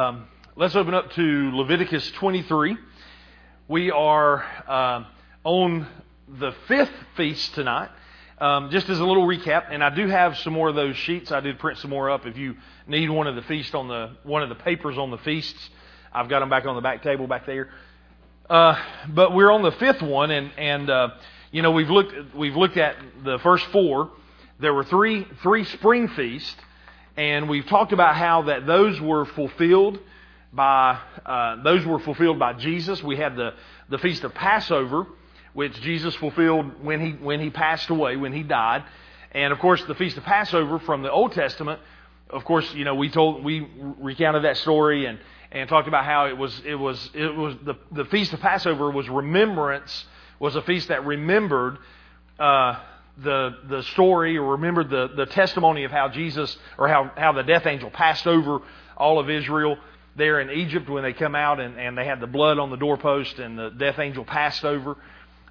Um, let's open up to Leviticus 23. We are uh, on the fifth feast tonight. Um, just as a little recap, and I do have some more of those sheets. I did print some more up. If you need one of the feast on the one of the papers on the feasts, I've got them back on the back table back there. Uh, but we're on the fifth one, and and uh, you know we've looked we've looked at the first four. There were three three spring feasts and we've talked about how that those were fulfilled by uh, those were fulfilled by Jesus. We had the the feast of Passover, which Jesus fulfilled when he when he passed away, when he died, and of course the feast of Passover from the Old Testament. Of course, you know we told we recounted that story and and talked about how it was it was it was the the feast of Passover was remembrance was a feast that remembered uh, the, the story or remember the, the testimony of how Jesus or how, how the death angel passed over all of Israel there in Egypt when they come out and, and they had the blood on the doorpost and the death angel passed over.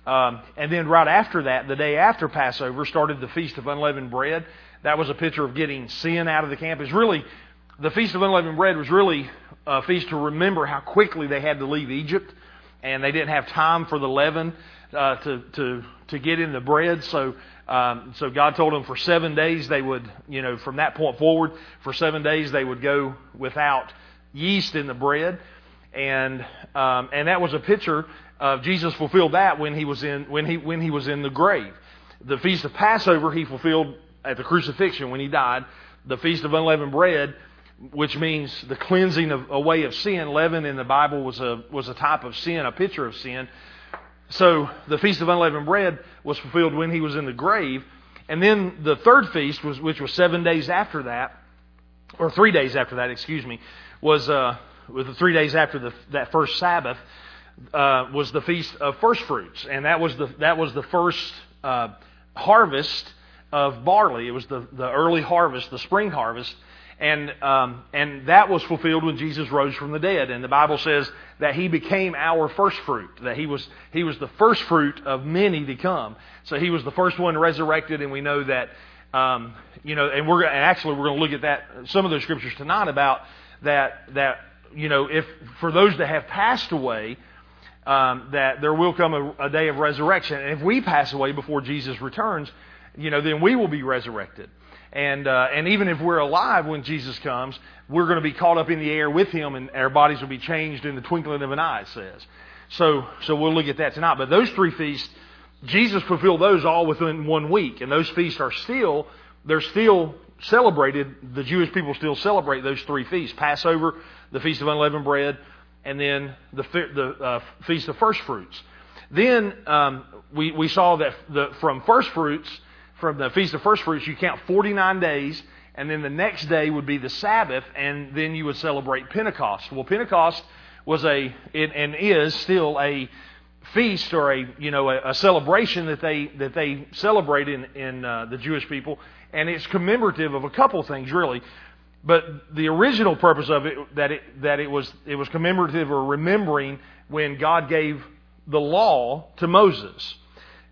Um, and then right after that, the day after Passover, started the Feast of Unleavened Bread. That was a picture of getting sin out of the camp. It's really, the Feast of Unleavened Bread was really a feast to remember how quickly they had to leave Egypt and they didn't have time for the leaven uh, to, to, to get in the bread. So um, so God told them for seven days they would, you know, from that point forward, for seven days they would go without yeast in the bread, and um, and that was a picture of Jesus fulfilled that when he was in when he when he was in the grave. The feast of Passover he fulfilled at the crucifixion when he died. The feast of unleavened bread, which means the cleansing of away of sin. Leaven in the Bible was a was a type of sin, a picture of sin. So the Feast of Unleavened Bread was fulfilled when he was in the grave. And then the third feast, was, which was seven days after that, or three days after that, excuse me, was, uh, was the three days after the, that first Sabbath, uh, was the Feast of First Fruits. And that was the, that was the first uh, harvest of barley. It was the, the early harvest, the spring harvest. And, um, and that was fulfilled when Jesus rose from the dead. And the Bible says that he became our first fruit, that he was, he was the first fruit of many to come. So he was the first one resurrected, and we know that, um, you know, and we're and actually we're going to look at that, some of those scriptures tonight about that, that, you know, if for those that have passed away, um, that there will come a, a day of resurrection. And if we pass away before Jesus returns, you know, then we will be resurrected. And, uh, and even if we're alive when Jesus comes, we're going to be caught up in the air with him and our bodies will be changed in the twinkling of an eye, it says. So, so we'll look at that tonight. But those three feasts, Jesus fulfilled those all within one week. And those feasts are still, they're still celebrated. The Jewish people still celebrate those three feasts. Passover, the Feast of Unleavened Bread, and then the, the uh, Feast of First Fruits. Then um, we, we saw that the, from first fruits, from the Feast of First Fruits, you count 49 days, and then the next day would be the Sabbath, and then you would celebrate Pentecost. Well, Pentecost was a, it, and is still a feast or a, you know, a, a celebration that they, that they celebrate in, in uh, the Jewish people, and it's commemorative of a couple things, really. But the original purpose of it, that it, that it was, it was commemorative or remembering when God gave the law to Moses.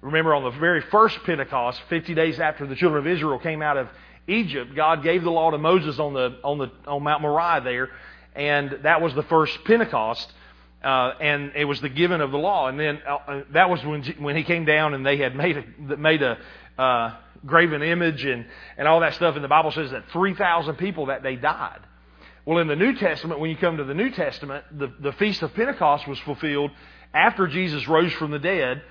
Remember, on the very first Pentecost, 50 days after the children of Israel came out of Egypt, God gave the law to Moses on, the, on, the, on Mount Moriah there, and that was the first Pentecost. Uh, and it was the giving of the law, and then uh, that was when when he came down and they had made a made a uh, graven image and and all that stuff. And the Bible says that three thousand people that day died. Well, in the New Testament, when you come to the New Testament, the the feast of Pentecost was fulfilled after Jesus rose from the dead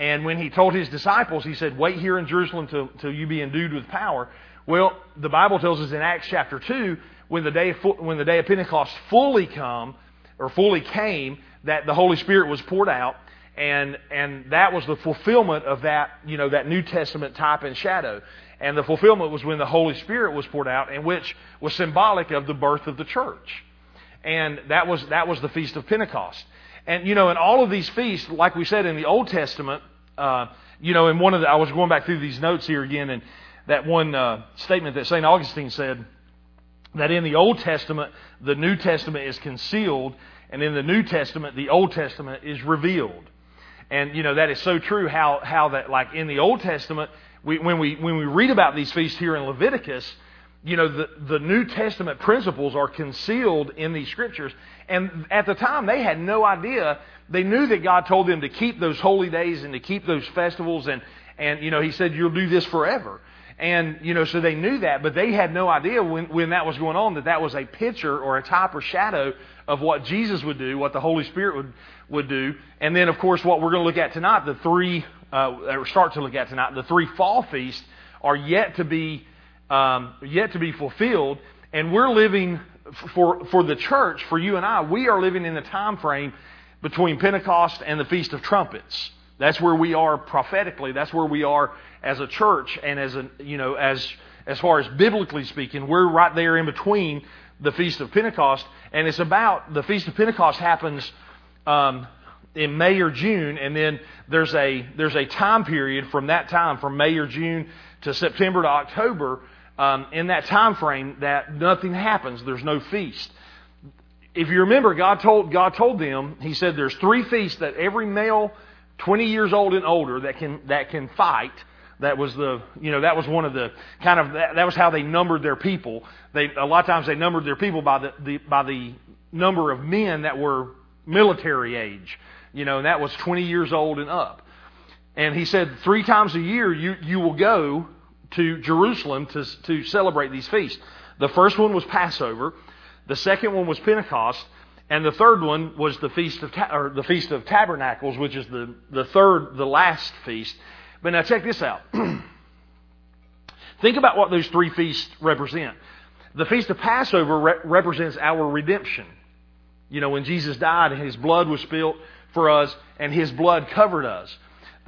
and when he told his disciples, he said, Wait here in Jerusalem till, till you be endued with power. Well, the Bible tells us in Acts chapter 2, when the day of, when the day of Pentecost fully come, or fully came, that the Holy Spirit was poured out, and, and that was the fulfillment of that, you know, that New Testament type and shadow. And the fulfillment was when the Holy Spirit was poured out, and which was symbolic of the birth of the church. And that was, that was the Feast of Pentecost. And, you know, in all of these feasts, like we said in the Old Testament, uh, you know, in one of the, I was going back through these notes here again, and that one uh, statement that St. Augustine said that in the Old Testament, the New Testament is concealed, and in the New Testament, the Old Testament is revealed. And, you know, that is so true how, how that, like in the Old Testament, we, when, we, when we read about these feasts here in Leviticus, you know, the, the New Testament principles are concealed in these scriptures. And at the time, they had no idea. They knew that God told them to keep those holy days and to keep those festivals. And, and you know, He said, You'll do this forever. And, you know, so they knew that, but they had no idea when, when that was going on that that was a picture or a type or shadow of what Jesus would do, what the Holy Spirit would, would do. And then, of course, what we're going to look at tonight, the three, uh, or start to look at tonight, the three fall feasts are yet to be um, yet to be fulfilled, and we're living for for the church, for you and I. We are living in the time frame between Pentecost and the Feast of Trumpets. That's where we are prophetically. That's where we are as a church, and as a you know as as far as biblically speaking, we're right there in between the Feast of Pentecost, and it's about the Feast of Pentecost happens. Um, in May or June, and then there's a there's a time period from that time, from May or June to September to October, um, in that time frame that nothing happens. There's no feast. If you remember, God told God told them. He said there's three feasts that every male, 20 years old and older, that can that can fight. That was the you know that was one of the kind of that, that was how they numbered their people. They a lot of times they numbered their people by the, the by the number of men that were military age. You know, and that was 20 years old and up. And he said three times a year you you will go to Jerusalem to, to celebrate these feasts. The first one was Passover, the second one was Pentecost, and the third one was the feast of or the feast of tabernacles, which is the, the third, the last feast. But now check this out. Think about what those three feasts represent. The feast of Passover re- represents our redemption. You know, when Jesus died and his blood was spilled for us, and his blood covered us.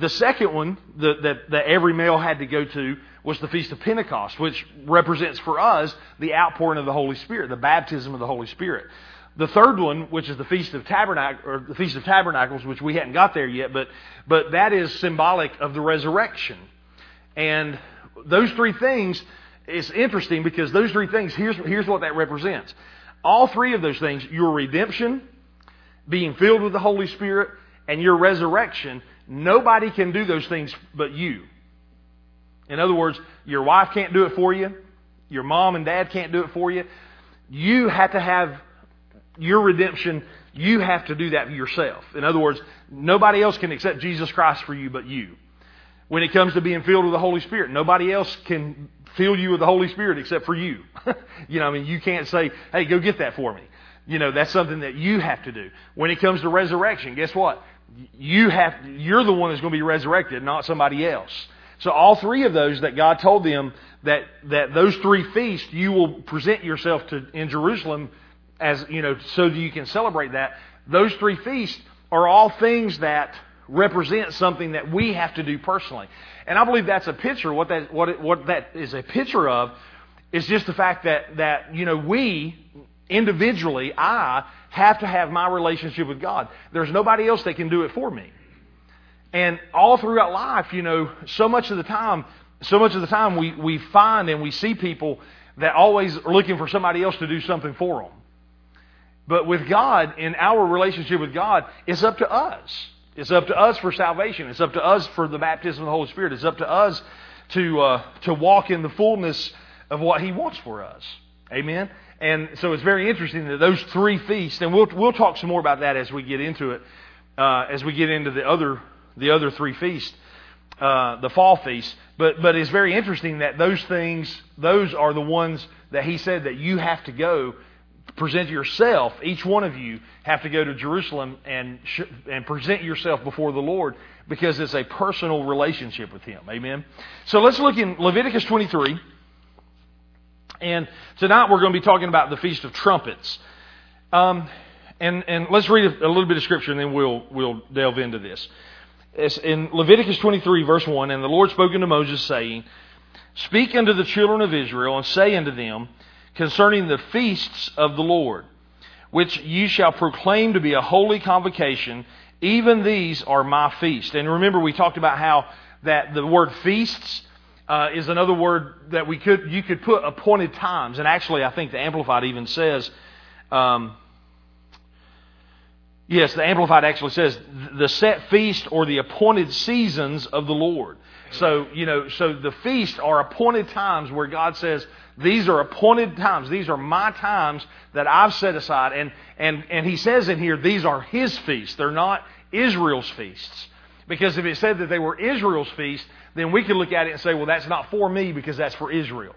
The second one that, that, every male had to go to was the Feast of Pentecost, which represents for us the outpouring of the Holy Spirit, the baptism of the Holy Spirit. The third one, which is the Feast of Tabernacle or the Feast of Tabernacles, which we hadn't got there yet, but but that is symbolic of the resurrection. And those three things is interesting because those three things, here's here's what that represents. All three of those things, your redemption, being filled with the Holy Spirit, and your resurrection, nobody can do those things but you. In other words, your wife can't do it for you. Your mom and dad can't do it for you. You have to have your redemption. You have to do that yourself. In other words, nobody else can accept Jesus Christ for you but you. When it comes to being filled with the Holy Spirit, nobody else can fill you with the Holy Spirit except for you. you know, I mean, you can't say, hey, go get that for me. You know, that's something that you have to do. When it comes to resurrection, guess what? You have, you're the one that's going to be resurrected, not somebody else. So all three of those that God told them that, that those three feasts you will present yourself to in Jerusalem as, you know, so that you can celebrate that. Those three feasts are all things that represent something that we have to do personally. And I believe that's a picture. What that, what, it, what that is a picture of is just the fact that, that, you know, we individually, I have to have my relationship with God. There's nobody else that can do it for me. And all throughout life, you know, so much of the time, so much of the time we, we find and we see people that always are looking for somebody else to do something for them. But with God, in our relationship with God, it's up to us. It's up to us for salvation. It's up to us for the baptism of the Holy Spirit. It's up to us to, uh, to walk in the fullness of what He wants for us. Amen? And so it's very interesting that those three feasts, and we'll, we'll talk some more about that as we get into it, uh, as we get into the other the other three feasts, uh, the fall feasts. But but it's very interesting that those things, those are the ones that he said that you have to go present yourself. Each one of you have to go to Jerusalem and sh- and present yourself before the Lord because it's a personal relationship with Him. Amen. So let's look in Leviticus 23. And tonight we're going to be talking about the Feast of Trumpets. Um, and, and let's read a, little bit of Scripture and then we'll, we'll delve into this. It's in Leviticus 23, verse 1, and the Lord spoke unto Moses, saying, Speak unto the children of Israel, and say unto them concerning the feasts of the Lord, which ye shall proclaim to be a holy convocation, even these are my feast. And remember, we talked about how that the word feasts uh, is another word that we could you could put appointed times, and actually, I think the Amplified even says. Um, Yes, the Amplified actually says the set feast or the appointed seasons of the Lord. So, you know, so the feast are appointed times where God says, These are appointed times. These are my times that I've set aside. And, and, and he says in here, these are his feasts. They're not Israel's feasts. Because if it said that they were Israel's feasts, then we could look at it and say, well, that's not for me because that's for Israel.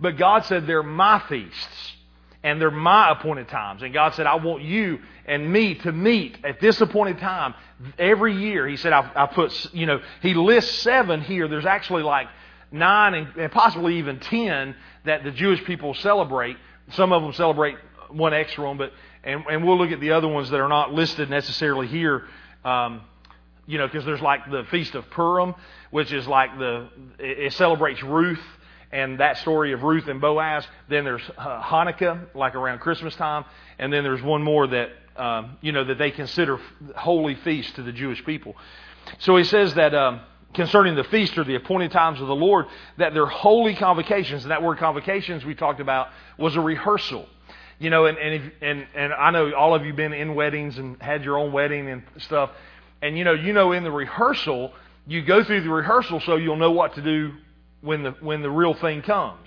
But God said they're my feasts and they're my appointed times. And God said, I want you and me to meet at this appointed time every year. He said, I, I put, you know, he lists seven here. There's actually like nine and, and possibly even ten that the Jewish people celebrate. Some of them celebrate one extra one, but and, and we'll look at the other ones that are not listed necessarily here. Um, you know, because there's like the Feast of Purim, which is like the it celebrates Ruth and that story of Ruth and Boaz. Then there's uh, Hanukkah, like around Christmas time, and then there's one more that um, you know that they consider holy feast to the Jewish people. So he says that um, concerning the feast or the appointed times of the Lord, that they're holy convocations. And that word convocations we talked about was a rehearsal. You know, and and, if, and and I know all of you been in weddings and had your own wedding and stuff. And you know, you know, in the rehearsal, you go through the rehearsal so you'll know what to do when the, when the real thing comes.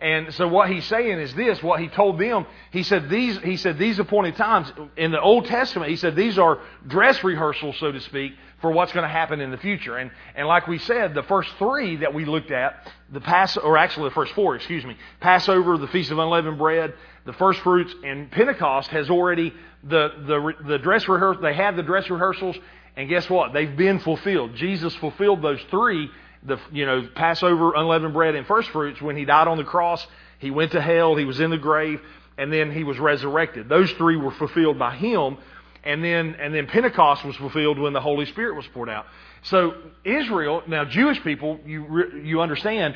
And so what he's saying is this, what he told them, he said these, he said these appointed times in the Old Testament, he said these are dress rehearsals, so to speak, for what's going to happen in the future. And, and like we said, the first three that we looked at, the pass, or actually the first four, excuse me, Passover, the Feast of Unleavened Bread, the first fruits, and Pentecost has already, the, the, the dress rehearsal, they had the dress rehearsals, and guess what? They've been fulfilled. Jesus fulfilled those three the you know Passover, unleavened bread, and first fruits. When he died on the cross, he went to hell. He was in the grave, and then he was resurrected. Those three were fulfilled by him, and then and then Pentecost was fulfilled when the Holy Spirit was poured out. So Israel, now Jewish people, you you understand,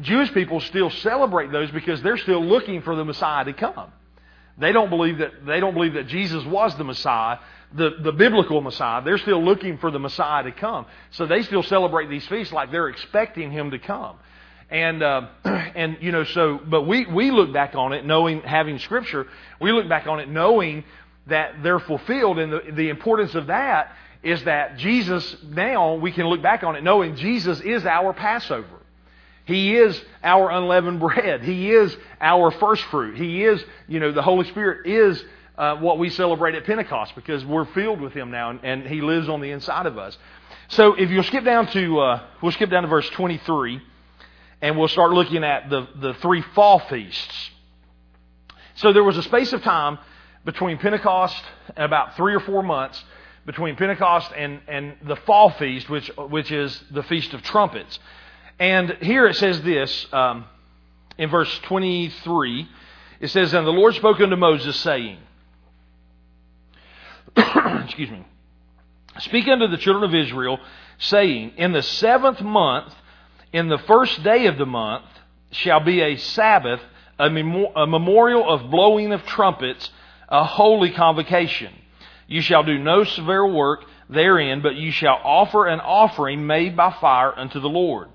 Jewish people still celebrate those because they're still looking for the Messiah to come. They don't believe that they don't believe that Jesus was the Messiah the, the biblical Messiah. They're still looking for the Messiah to come. So they still celebrate these feasts like they're expecting him to come. And, uh, and, you know, so, but we, we look back on it knowing, having scripture, we look back on it knowing that they're fulfilled. And the, the importance of that is that Jesus, now we can look back on it knowing Jesus is our Passover. He is our unleavened bread. He is our first fruit. He is, you know, the Holy Spirit is uh, what we celebrate at Pentecost because we're filled with Him now and, and He lives on the inside of us. So if you'll skip down to, uh, we'll skip down to verse 23 and we'll start looking at the, the three fall feasts. So there was a space of time between Pentecost and about three or four months between Pentecost and, and the fall feast, which, which is the Feast of Trumpets. And here it says this um, in verse 23 it says, And the Lord spoke unto Moses, saying, excuse me, speak unto the children of Israel, saying, In the seventh month, in the first day of the month, shall be a Sabbath, a, memorial of blowing of trumpets, a holy convocation. You shall do no severe work therein, but you shall offer an offering made by fire unto the Lord.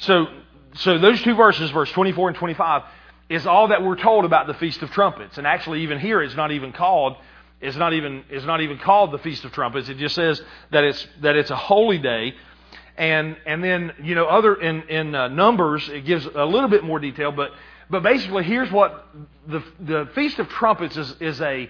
So, so those two verses, verse 24 and 25, is all that we're told about the Feast of Trumpets. And actually, even here, it's not even called is not even is not even called the Feast of Trumpets. It just says that it's that it's a holy day, and and then you know other in in uh, Numbers it gives a little bit more detail, but but basically here's what the the Feast of Trumpets is is a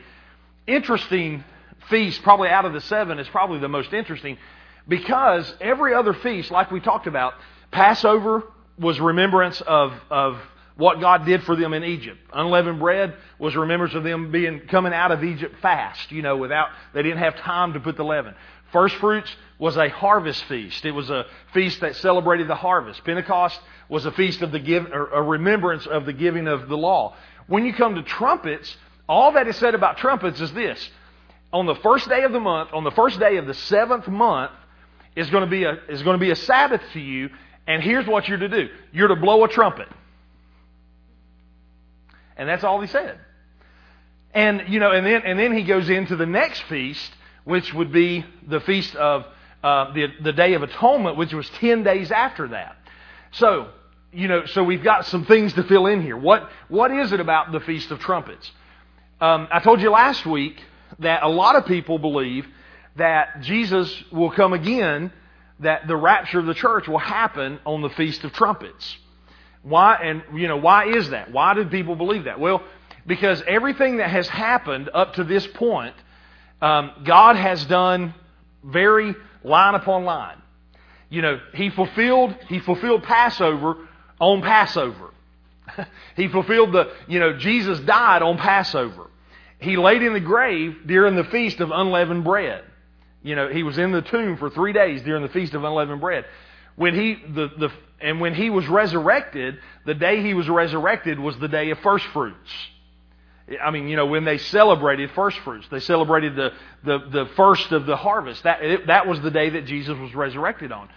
interesting feast. Probably out of the seven is probably the most interesting because every other feast, like we talked about, Passover was remembrance of of what God did for them in Egypt. Unleavened bread was remembrance of them being coming out of Egypt fast, you know, without they didn't have time to put the leaven. First fruits was a harvest feast. It was a feast that celebrated the harvest. Pentecost was a feast of the give, or a remembrance of the giving of the law. When you come to trumpets, all that is said about trumpets is this. On the first day of the month, on the first day of the seventh month, is going to be a, is going to be a Sabbath to you. And here's what you're to do. You're to blow a trumpet. And that's all he said. And, you know, and then, and then he goes into the next feast, which would be the feast of uh, the, the Day of Atonement, which was 10 days after that. So, you know, so we've got some things to fill in here. What, what is it about the Feast of Trumpets? Um, I told you last week that a lot of people believe that Jesus will come again, that the rapture of the church will happen on the Feast of Trumpets. Why, and, you know, why is that? Why do people believe that? Well, because everything that has happened up to this point, um, God has done very line upon line. You know, He fulfilled, He fulfilled Passover on Passover. he fulfilled the, you know, Jesus died on Passover. He laid in the grave during the feast of unleavened bread. You know, he was in the tomb for three days during the feast of unleavened bread. When he, the, the, and when he was resurrected, the day he was resurrected was the day of first fruits. I mean, you know, when they celebrated first fruits, they celebrated the, the, the first of the harvest. That, it, that was the day that Jesus was resurrected on.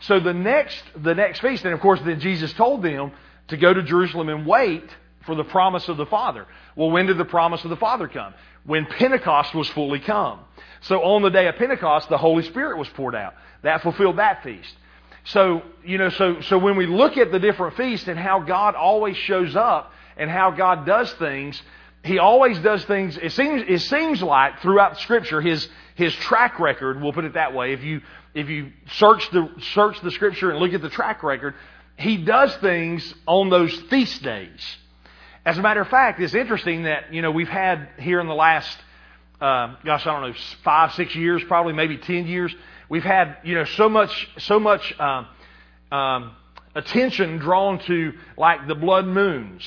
So the next, the next feast, and of course then Jesus told them to go to Jerusalem and wait for the promise of the Father. Well, when did the promise of the Father come? When Pentecost was fully come. So on the day of Pentecost, the Holy Spirit was poured out. That fulfilled that feast. So, you know, so, so when we look at the different feasts and how God always shows up and how God does things, He always does things, it seems, it seems like throughout Scripture, His, His track record, we'll put it that way, if you, if you search the, search the Scripture and look at the track record, He does things on those feast days. As a matter of fact, it's interesting that, you know, we've had here in the last, uh, gosh, I don't know, five, six years, probably maybe ten years, we've had you know so much so much um, um, attention drawn to like the blood moons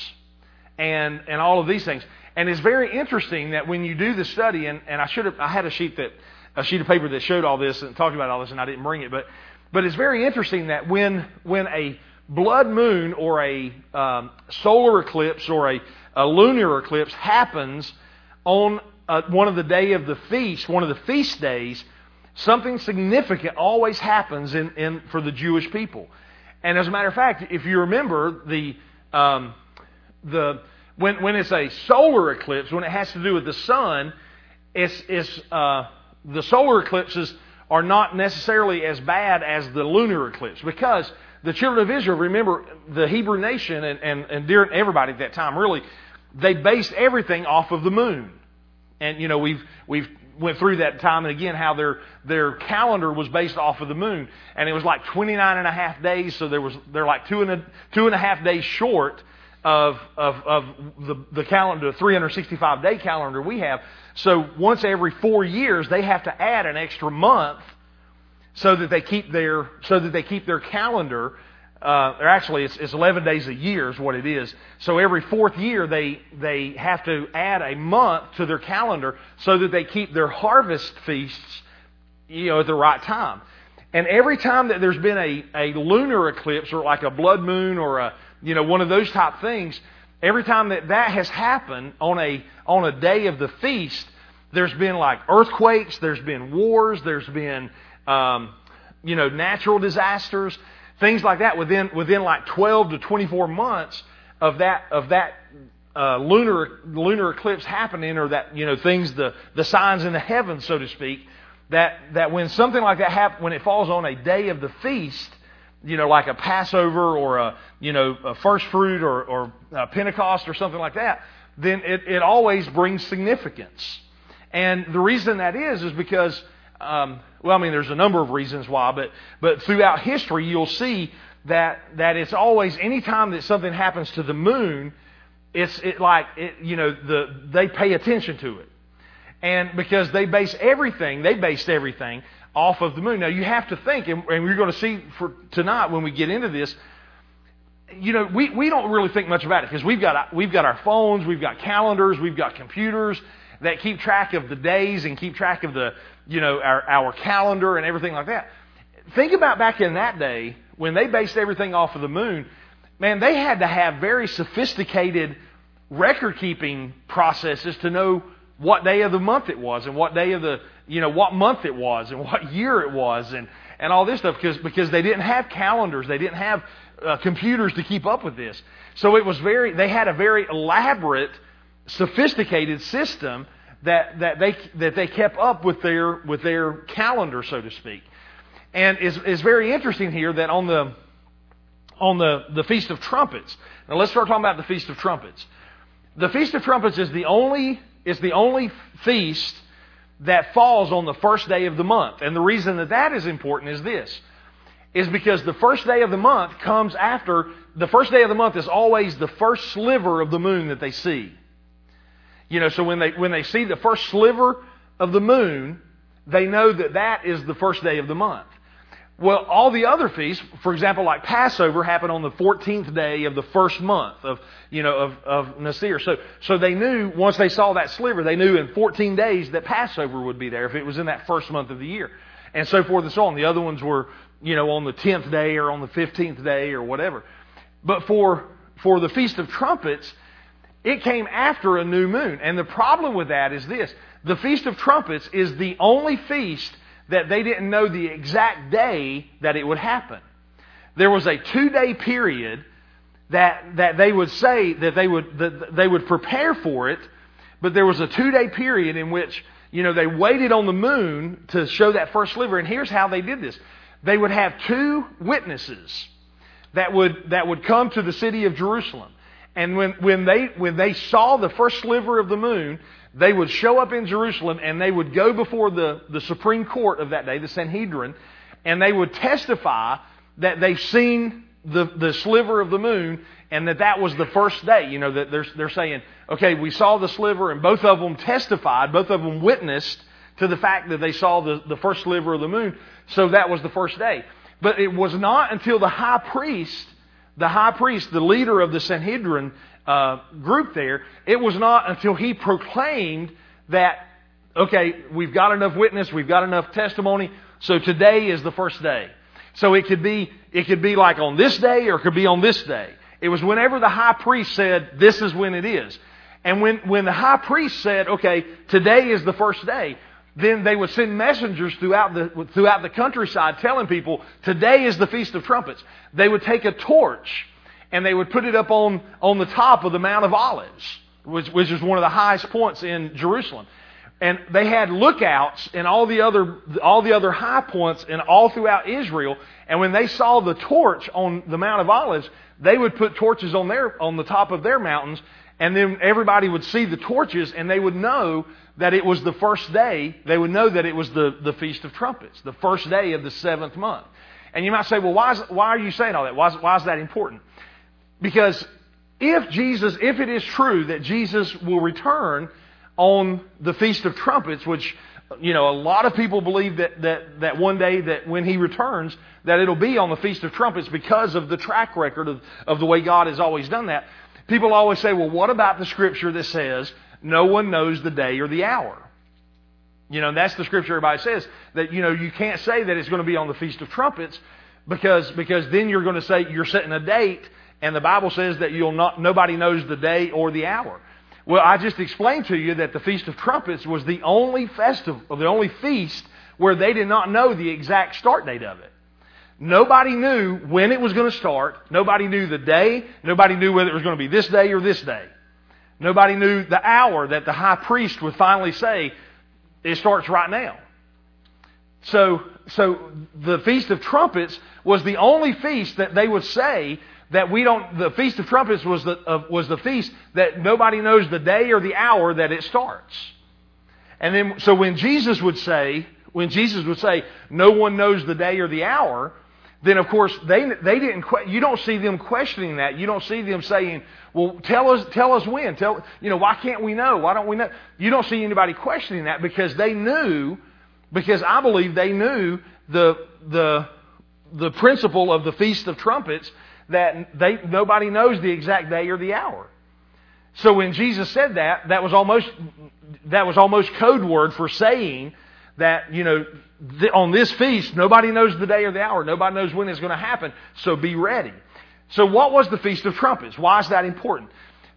and and all of these things. And it's very interesting that when you do the study, and, and I should have I had a sheet that a sheet of paper that showed all this and talked about all this, and I didn't bring it, but but it's very interesting that when when a blood moon or a um, solar eclipse or a, a lunar eclipse happens on uh, one of the day of the feast, one of the feast days, Something significant always happens in, in, for the Jewish people. And as a matter of fact, if you remember, the, um, the, when, when it's a solar eclipse, when it has to do with the sun, it's, it's, uh, the solar eclipses are not necessarily as bad as the lunar eclipse because the children of Israel, remember, the Hebrew nation and, and, and during everybody at that time, really, they based everything off of the moon. And, you know, we've, we've went through that time and again how their their calendar was based off of the moon and it was like 29 and a half days so there was they're like two and a two and a half days short of of of the the calendar the 365 day calendar we have so once every 4 years they have to add an extra month so that they keep their so that they keep their calendar uh, or actually it's, it's 11 days a year is what it is. So every fourth year they, they have to add a month to their calendar so that they keep their harvest feasts, you know, at the right time. And every time that there's been a, a lunar eclipse or like a blood moon or a, you know, one of those type things, every time that that has happened on a, on a day of the feast, there's been like earthquakes, there's been wars, there's been, um, you know, natural disasters things like that within within like 12 to 24 months of that of that uh, lunar lunar eclipse happening or that you know things the the signs in the heavens so to speak that that when something like that happens when it falls on a day of the feast you know like a Passover or a you know a first fruit or or Pentecost or something like that then it, it always brings significance. And the reason that is is because um, well, I mean, there's a number of reasons why, but, but throughout history, you'll see that, that it's always, anytime that something happens to the moon, it's it like, it, you know, the, they pay attention to it. And because they base everything, they based everything off of the moon. Now, you have to think, and, and we're going to see for tonight when we get into this, you know, we, we don't really think much about it because we've got, we've got our phones, we've got calendars, we've got computers that keep track of the days and keep track of the, you know, our, our calendar and everything like that. Think about back in that day when they based everything off of the moon. Man, they had to have very sophisticated record keeping processes to know what day of the month it was and what day of the, you know, what month it was and what year it was and, and all this stuff because, because they didn't have calendars. They didn't have uh, computers to keep up with this. So it was very, they had a very elaborate, sophisticated system that, that, they, that they kept up with their, with their calendar, so to speak. And it's, it's very interesting here that on the, on the, the Feast of Trumpets, now let's start talking about the Feast of Trumpets. The Feast of Trumpets is the only, is the only feast that falls on the first day of the month. And the reason that that is important is this is because the first day of the month comes after the first day of the month is always the first sliver of the moon that they see. You know, so when they, when they see the first sliver of the moon, they know that that is the first day of the month. Well, all the other feasts, for example, like Passover, happen on the 14th day of the first month of, you know, of, of Nisan. So, so they knew, once they saw that sliver, they knew in 14 days that Passover would be there if it was in that first month of the year. And so forth and so on. The other ones were, you know, on the 10th day or on the 15th day or whatever. But for, for the Feast of Trumpets, it came after a new moon. And the problem with that is this. The Feast of Trumpets is the only feast that they didn't know the exact day that it would happen. There was a two day period that, that they would say that they would, that they would prepare for it, but there was a two day period in which, you know, they waited on the moon to show that first sliver. And here's how they did this. They would have two witnesses that would, that would come to the city of Jerusalem. And when, when, they, when they saw the first sliver of the moon, they would show up in Jerusalem and they would go before the, the Supreme Court of that day, the Sanhedrin, and they would testify that they've seen the, the sliver of the moon and that that was the first day. You know, that they're, they're saying, okay, we saw the sliver and both of them testified, both of them witnessed to the fact that they saw the, the first sliver of the moon. So that was the first day. But it was not until the high priest, the high priest, the leader of the Sanhedrin, uh, group there, it was not until he proclaimed that, okay, we've got enough witness, we've got enough testimony, so today is the first day. So it could be, it could be like on this day or it could be on this day. It was whenever the high priest said, this is when it is. And when, when the high priest said, okay, today is the first day, then they would send messengers throughout the, throughout the countryside telling people, today is the Feast of Trumpets. They would take a torch and they would put it up on, on the top of the Mount of Olives, which, which is one of the highest points in Jerusalem. And they had lookouts in all the other, all the other high points and all throughout Israel. And when they saw the torch on the Mount of Olives, they would put torches on their, on the top of their mountains. And then everybody would see the torches and they would know that it was the first day. They would know that it was the, the Feast of Trumpets, the first day of the seventh month. And you might say, well, why, is, why are you saying all that? Why is, why is that important? Because if Jesus, if it is true that Jesus will return on the Feast of Trumpets, which, you know, a lot of people believe that, that, that one day that when he returns, that it'll be on the Feast of Trumpets because of the track record of, of the way God has always done that. People always say, well, what about the scripture that says no one knows the day or the hour? You know, that's the scripture everybody says that, you know, you can't say that it's going to be on the Feast of Trumpets because, because then you're going to say you're setting a date and the Bible says that you'll not, nobody knows the day or the hour. Well, I just explained to you that the Feast of Trumpets was the only festival, the only feast where they did not know the exact start date of it. Nobody knew when it was going to start. Nobody knew the day. Nobody knew whether it was going to be this day or this day. Nobody knew the hour that the high priest would finally say, it starts right now. So, so the Feast of Trumpets was the only feast that they would say that we don't, the Feast of Trumpets was the, uh, was the feast that nobody knows the day or the hour that it starts. And then, so when Jesus would say, when Jesus would say, no one knows the day or the hour, then of course they, they didn't, you don't see them questioning that. You don't see them saying, well, tell us, tell us when. Tell, you know, why can't we know? Why don't we know? You don't see anybody questioning that because they knew, because I believe they knew the, the, the principle of the Feast of Trumpets that they, nobody knows the exact day or the hour. So when Jesus said that, that was almost, that was almost code word for saying that, you know, th- on this feast, nobody knows the day or the hour. Nobody knows when it's going to happen. So be ready. So what was the Feast of Trumpets? Why is that important?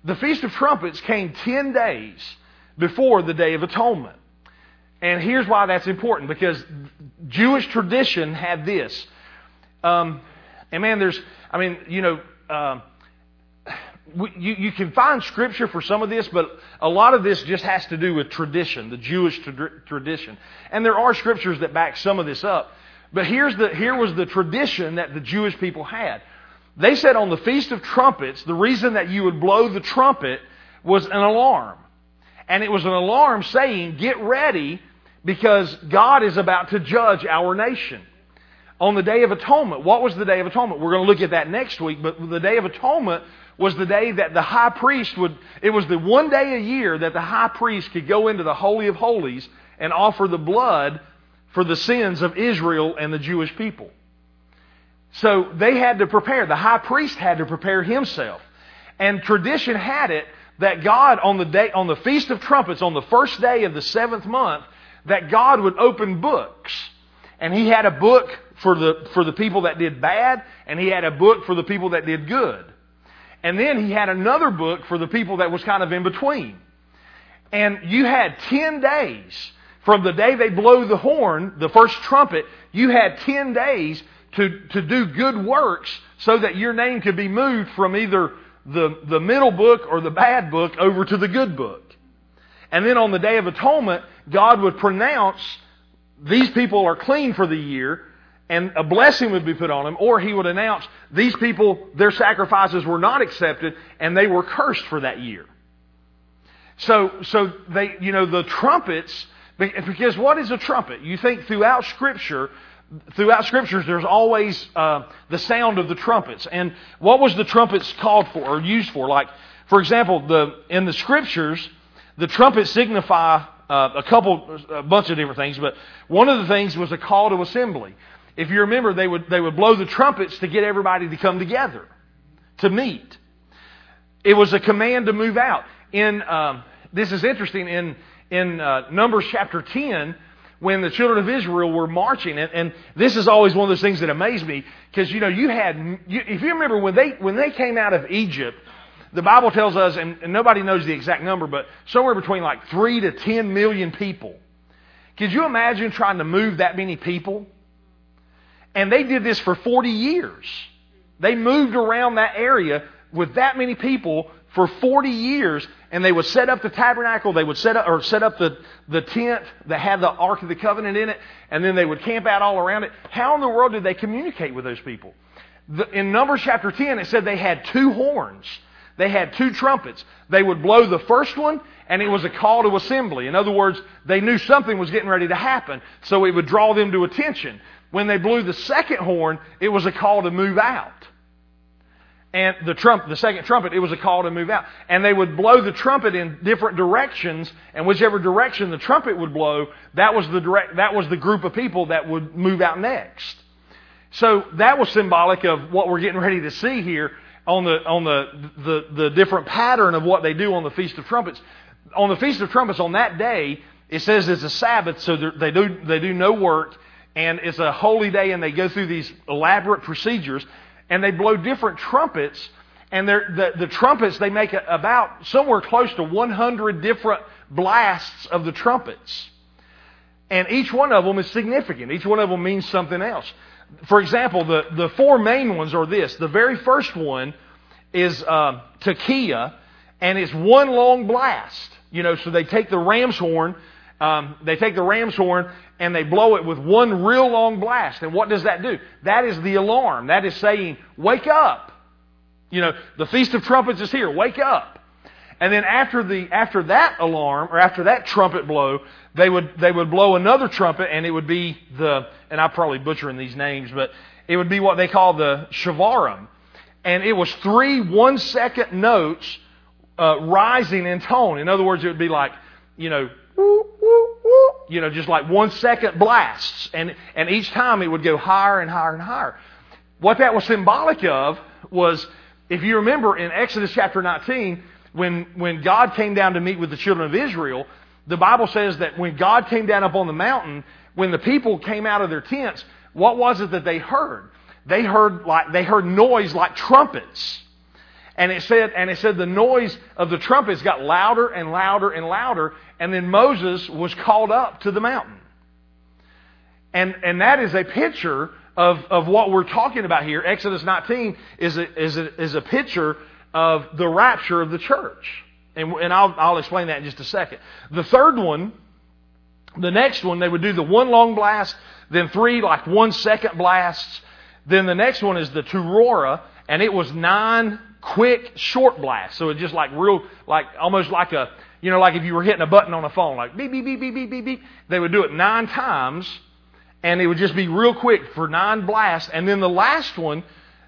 The Feast of Trumpets came 10 days before the Day of Atonement. And here's why that's important because Jewish tradition had this. Um, and man, there's, I mean, you know, uh, you, you can find scripture for some of this, but a lot of this just has to do with tradition, the Jewish tra- tradition. And there are scriptures that back some of this up. But here's the, here was the tradition that the Jewish people had. They said on the Feast of Trumpets, the reason that you would blow the trumpet was an alarm. And it was an alarm saying, get ready because God is about to judge our nation. on the Day of Atonement. What was the Day of Atonement? We're going to look at that next week, but the Day of Atonement was the day that the high priest would, it was the one day a year that the high priest could go into the Holy of Holies and offer the blood for the sins of Israel and the Jewish people. So they had to prepare. The high priest had to prepare himself. And tradition had it that God on the day, on the Feast of Trumpets, on the first day of the seventh month, that God would open books. And he had a book for the, for the people that did bad, and he had a book for the people that did good. And then he had another book for the people that was kind of in between. And you had 10 days from the day they blow the horn, the first trumpet, you had 10 days to, to do good works so that your name could be moved from either the, the middle book or the bad book over to the good book. And then on the Day of Atonement, God would pronounce these people are clean for the year and a blessing would be put on him, or he would announce these people, their sacrifices were not accepted and they were cursed for that year. So, so they, you know, the trumpets, because what is a trumpet? You think throughout Scripture, throughout Scriptures, there's always uh, the sound of the trumpets. And what was the trumpets called for or used for? Like, for example, the in the Scriptures, the trumpets signify uh, a couple, a bunch of different things, but one of the things was a call to assembly. If you remember, they would, they would blow the trumpets to get everybody to come together, to meet. It was a command to move out. In, um, this is interesting, in, in uh, Numbers chapter 10, when the children of Israel were marching, and, and this is always one of those things that amaze me, because, you know, you had, you, if you remember, when they, when they came out of Egypt, the Bible tells us, and, and nobody knows the exact number, but somewhere between like 3 to 10 million people. Could you imagine trying to move that many people? And they did this for 40 years. They moved around that area with that many people for 40 years, and they would set up the tabernacle, they would set up, or set up the, the tent that had the Ark of the Covenant in it, and then they would camp out all around it. How in the world did they communicate with those people? The, in Numbers chapter 10, it said they had two horns. They had two trumpets. They would blow the first one, and it was a call to assembly. In other words, they knew something was getting ready to happen, so it would draw them to attention. When they blew the second horn, it was a call to move out. And the trump, the second trumpet, it was a call to move out. And they would blow the trumpet in different directions, and whichever direction the trumpet would blow, that was the direct, that was the group of people that would move out next. So that was symbolic of what we're getting ready to see here on the on the the, the different pattern of what they do on the Feast of Trumpets. On the Feast of Trumpets, on that day, it says it's a Sabbath, so they do they do no work, and it's a holy day, and they go through these elaborate procedures, and they blow different trumpets, and the, the trumpets, they make about somewhere close to 100 different blasts of the trumpets. And each one of them is significant. Each one of them means something else. For example, the, the four main ones are this. The very first one is Tekiah, and it's one long blast. You know, so they take the ram's horn, um, they take the ram's horn and they blow it with one real long blast. And what does that do? That is the alarm. That is saying, wake up. You know, the Feast of Trumpets is here. Wake up. And then after the after that alarm or after that trumpet blow, they would they would blow another trumpet and it would be the and I'm probably butchering these names, but it would be what they call the shevarim. And it was three one second notes uh, rising in tone. In other words, it would be like, you know, you know, just like one second blasts. And, and each time it would go higher and higher and higher. What that was symbolic of was, if you remember in Exodus chapter 19, when, when God came down to meet with the children of Israel, the Bible says that when God came down up on the mountain, when the people came out of their tents, what was it that they heard? They heard like, they heard noise like trumpets. And it said, and it said the noise of the trumpets got louder and louder and louder, and then Moses was called up to the mountain. And, and that is a picture of, of what we're talking about here. Exodus 19 is a, is a, is a picture of the rapture of the church. And, and I'll, I'll explain that in just a second. The third one, the next one, they would do the one long blast, then three like one second blasts. Then the next one is the Teruah, and it was nine quick, short blast. So it's just like real, like almost like a, you know, like if you were hitting a button on a phone, like beep, beep, beep, beep, beep, beep, beep. They would do it nine times. and it would just be real quick for nine blasts. And then the last one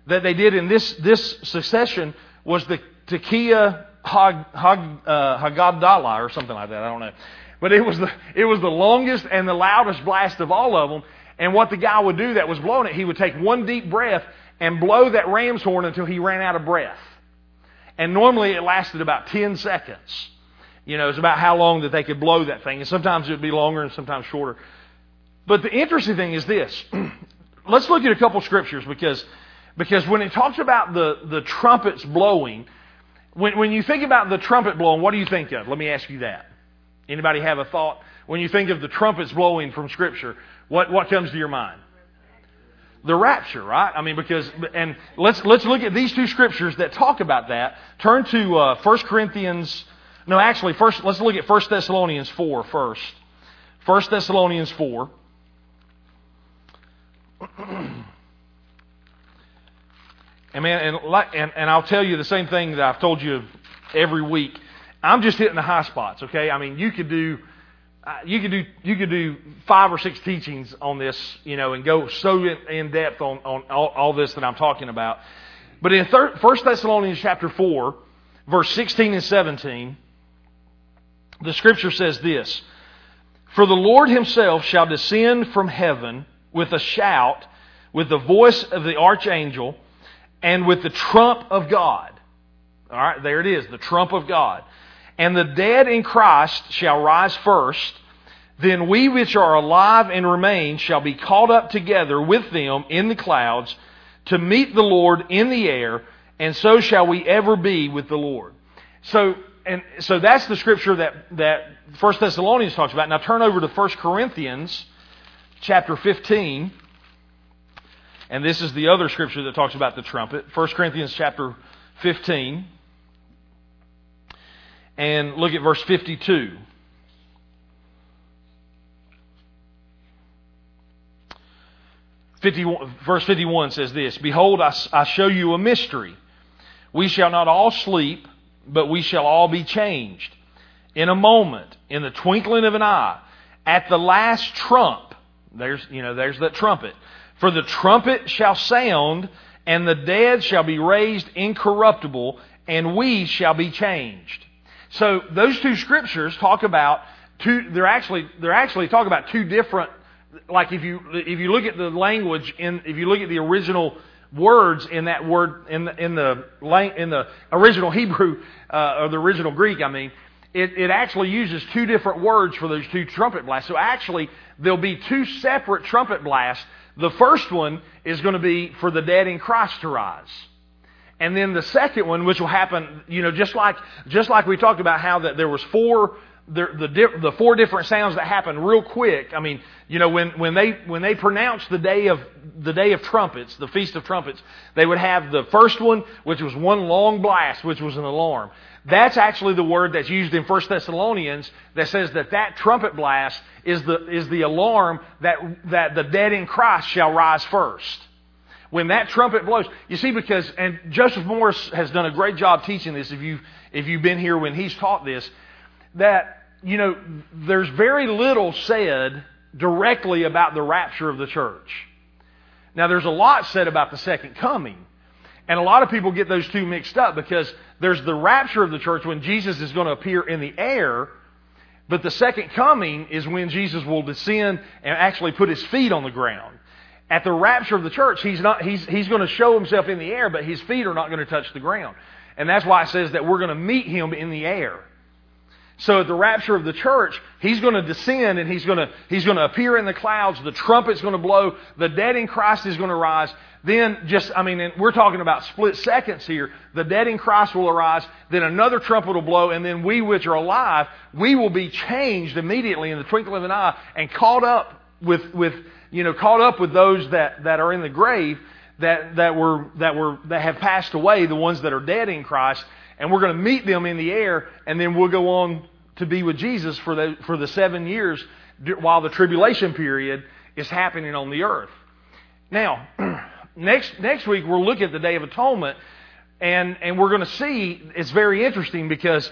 that they did in this, this succession was the Tekiah Hag, Hag, uh, or something like that. I don't know. But it was, the, it was the longest and the loudest blast of all of them. And what the guy would do that was blowing it, he would take one deep breath and blow that ram's horn until he ran out of breath. And normally it lasted about 10 seconds. You know, it's about how long that they could blow that thing. And sometimes it would be longer and sometimes shorter. But the interesting thing is this. Let's look at a couple scriptures because, because when it talks about the, the trumpets blowing, when, when you think about the trumpet blowing, what do you think of? Let me ask you that. Anybody have a thought? When you think of the trumpets blowing from Scripture, what, what comes to your mind? The rapture, right? I mean, because, and let's, let's look at these two scriptures that talk about that. Turn to uh, 1 Corinthians, no, actually, first, let's look at 1 Thessalonians 4 first. 1 Thessalonians 4. and man, and, and, and I'll tell you the same thing that I've told you every week. I'm just hitting the high spots, okay? I mean, you could do uh, you could do you could do five or six teachings on this, you know, and go so in, in depth on, on all, all, this that I'm talking about. But in First Thessalonians chapter four, verse 16 and 17, the scripture says this: "For the Lord Himself shall descend from heaven with a shout, with the voice of the archangel, and with the trump of God." All right, there it is, the trump of God. And the dead in Christ shall rise first. Then we which are alive and remain shall be caught up together with them in the clouds to meet the Lord in the air, and so shall we ever be with the Lord. So, and so that's the scripture that, that 1 Thessalonians talks about. Now turn over to 1 Corinthians chapter 15. And this is the other scripture that talks about the trumpet. 1 Corinthians chapter 15 and look at verse 52. verse 51 says this Behold, I, I show you a mystery. We shall not all sleep, but we shall all be changed. In a moment, in the twinkling of an eye, at the last trump, there's, you know, there's that trumpet. For the trumpet shall sound, and the dead shall be raised incorruptible, and we shall be changed. So those two scriptures talk about two. They're actually they're actually talk about two different. Like if you if you look at the language in if you look at the original words in that word in the in the in the original Hebrew uh, or the original Greek, I mean, it, it actually uses two different words for those two trumpet blasts. So actually, there'll be two separate trumpet blasts. The first one is going to be for the dead in Christ to rise. And then the second one, which will happen, you know, just like just like we talked about how that there was four the the, the four different sounds that happen real quick. I mean, you know, when when they when they pronounced the day of the day of trumpets, the feast of trumpets, they would have the first one, which was one long blast, which was an alarm. That's actually the word that's used in 1 Thessalonians that says that that trumpet blast is the is the alarm that that the dead in Christ shall rise first when that trumpet blows, you see, because, and Joseph Morris has done a great job teaching this if you've, if you've been here when he's taught this, that, you know, there's very little said directly about the rapture of the church. Now, there's a lot said about the second coming. And a lot of people get those two mixed up because there's the rapture of the church when Jesus is going to appear in the air, but the second coming is when Jesus will descend and actually put his feet on the ground at the rapture of the church, he's, not, he's, he's going to show himself in the air, but his feet are not going to touch the ground. And that's why it says that we're going to meet him in the air. So at the rapture of the church, he's going to descend and he's going to, he's going to appear in the clouds. The trumpet's going to blow. The dead in Christ is going to rise. Then just, I mean, we're talking about split seconds here. The dead in Christ will arise. Then another trumpet will blow. And then we which are alive, we will be changed immediately in the twinkling of an eye and caught up with, with you know, caught up with those that, that are in the grave that, that were, that were, that have passed away, the ones that are dead in Christ, and we're going to meet them in the air, and then we'll go on to be with Jesus for the, for the seven years while the tribulation period is happening on the earth. Now, next, next week we'll look at the Day of Atonement, and, and we're going to see, it's very interesting because,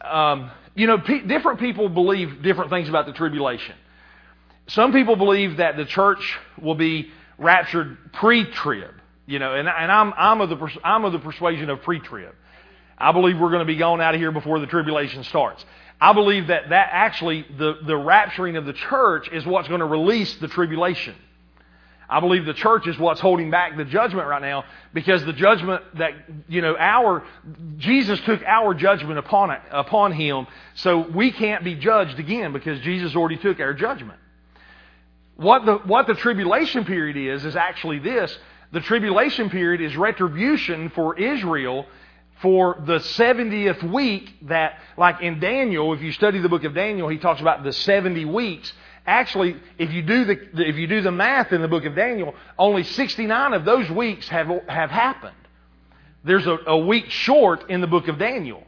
um, you know, different people believe different things about the tribulation some people believe that the church will be raptured pre-trib. You know, and, and I'm, I'm, of the, I'm of the persuasion of pre-trib. I believe we're going to be gone out of here before the tribulation starts. I believe that that actually, the, the rapturing of the church is what's going to release the tribulation. I believe the church is what's holding back the judgment right now because the judgment that, you know, our, Jesus took our judgment upon it, upon him, so we can't be judged again because Jesus already took our judgment. What the, what the tribulation period is, is actually this. The tribulation period is retribution for Israel for the 70th week that, like in Daniel, if you study the book of Daniel, he talks about the 70 weeks. Actually, if you do the, if you do the math in the book of Daniel, only 69 of those weeks have, have happened. There's a, a week short in the book of Daniel.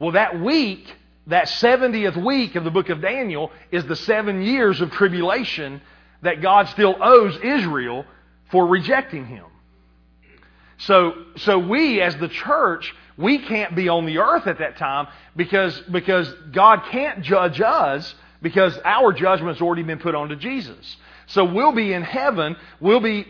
Well, that week, that 70th week of the book of Daniel is the seven years of tribulation that God still owes Israel for rejecting Him. So, so we as the church, we can't be on the earth at that time because, because God can't judge us because our judgment's already been put onto Jesus. So we'll be in heaven. We'll be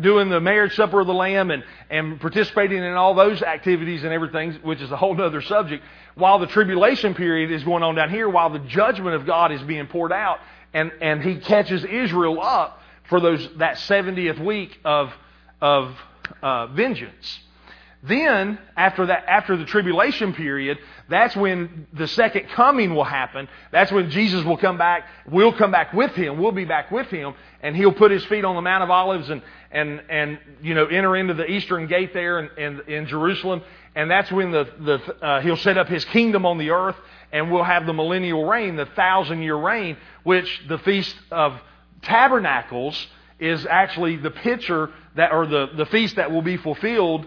doing the marriage supper of the Lamb and, and participating in all those activities and everything, which is a whole other subject, while the tribulation period is going on down here, while the judgment of God is being poured out, and, and He catches Israel up for those, that 70th week of, of uh, vengeance. Then, after that, after the tribulation period, that's when the second coming will happen. That's when Jesus will come back. We'll come back with him. We'll be back with him, and he'll put his feet on the Mount of Olives and and and you know enter into the eastern gate there in, in, in Jerusalem. And that's when the the uh, he'll set up his kingdom on the earth, and we'll have the millennial reign, the thousand year reign, which the feast of tabernacles is actually the picture that, or the, the feast that will be fulfilled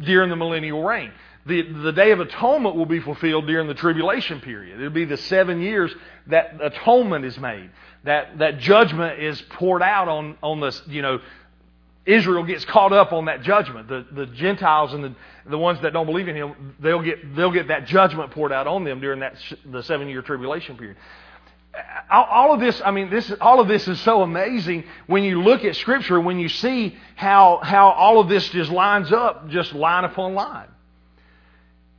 during the millennial reign. The, the Day of Atonement will be fulfilled during the tribulation period. It'll be the seven years that atonement is made. That, that judgment is poured out on, on the, you know, Israel gets caught up on that judgment. The, the Gentiles and the, the ones that don't believe in Him, they'll get, they'll get that judgment poured out on them during that, the seven year tribulation period all of this, I mean, this, all of this is so amazing when you look at Scripture, when you see how, how all of this just lines up, just line upon line.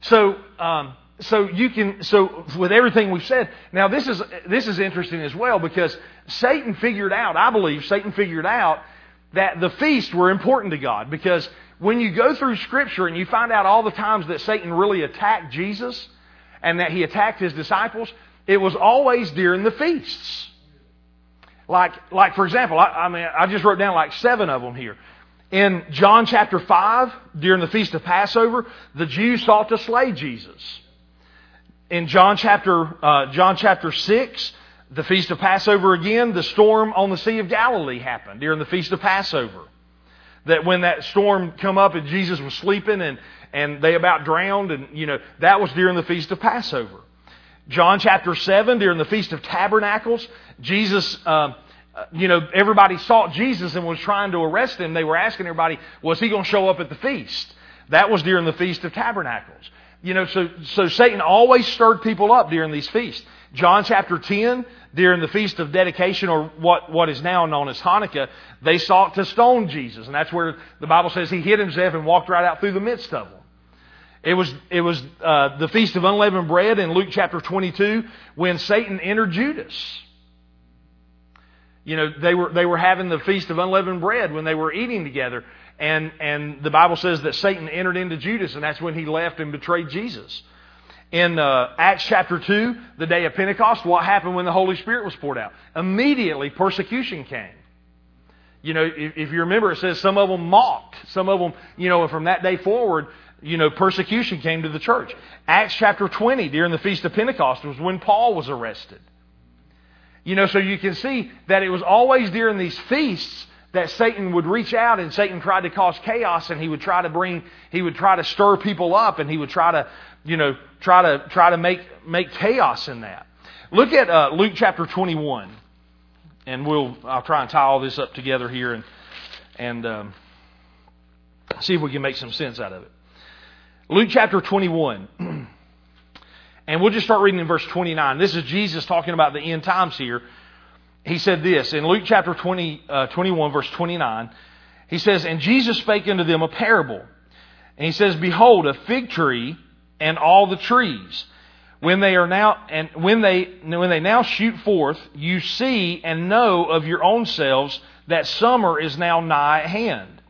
So, um, so you can, so with everything we've said, now this is, this is interesting as well because Satan figured out, I believe Satan figured out that the feasts were important to God because when you go through Scripture and you find out all the times that Satan really attacked Jesus and that he attacked his disciples, it was always during the feasts. Like, like for example, I, I mean, I just wrote down like seven of them here. In John chapter 5, during the feast of Passover, the Jews sought to slay Jesus. In John chapter, uh, John chapter 6, the feast of Passover again, the storm on the Sea of Galilee happened during the feast of Passover. That when that storm come up and Jesus was sleeping and, and they about drowned and, you know, that was during the feast of Passover. John chapter 7, during the Feast of Tabernacles, Jesus, uh, you know, everybody sought Jesus and was trying to arrest him. They were asking everybody, was he going to show up at the feast? That was during the Feast of Tabernacles. You know, so, so Satan always stirred people up during these feasts. John chapter 10, during the Feast of Dedication, or what, what is now known as Hanukkah, they sought to stone Jesus. And that's where the Bible says he hid himself and walked right out through the midst of them. It was, it was uh, the Feast of Unleavened Bread in Luke chapter 22 when Satan entered Judas. You know, they were, they were having the Feast of Unleavened Bread when they were eating together. And, and the Bible says that Satan entered into Judas, and that's when he left and betrayed Jesus. In uh, Acts chapter 2, the day of Pentecost, what happened when the Holy Spirit was poured out? Immediately, persecution came. You know, if, if you remember, it says some of them mocked. Some of them, you know, from that day forward, you know, persecution came to the church. Acts chapter 20, during the Feast of Pentecost, was when Paul was arrested. You know, so you can see that it was always during these feasts that Satan would reach out and Satan tried to cause chaos and he would try to bring, he would try to stir people up and he would try to, you know, try to, try to make, make chaos in that. Look at uh, Luke chapter 21 and we'll, I'll try and tie all this up together here and, and um, see if we can make some sense out of it. Luke chapter 21. And we'll just start reading in verse 29. This is Jesus talking about the end times here. he said this in Luke chapter 20, uh, 21, verse 29. He says, And Jesus spake unto them a parable. And he says, Behold, a fig tree and all the trees. When they are now, and when they, when they now shoot forth, you see and know of your own selves that summer is now nigh at hand.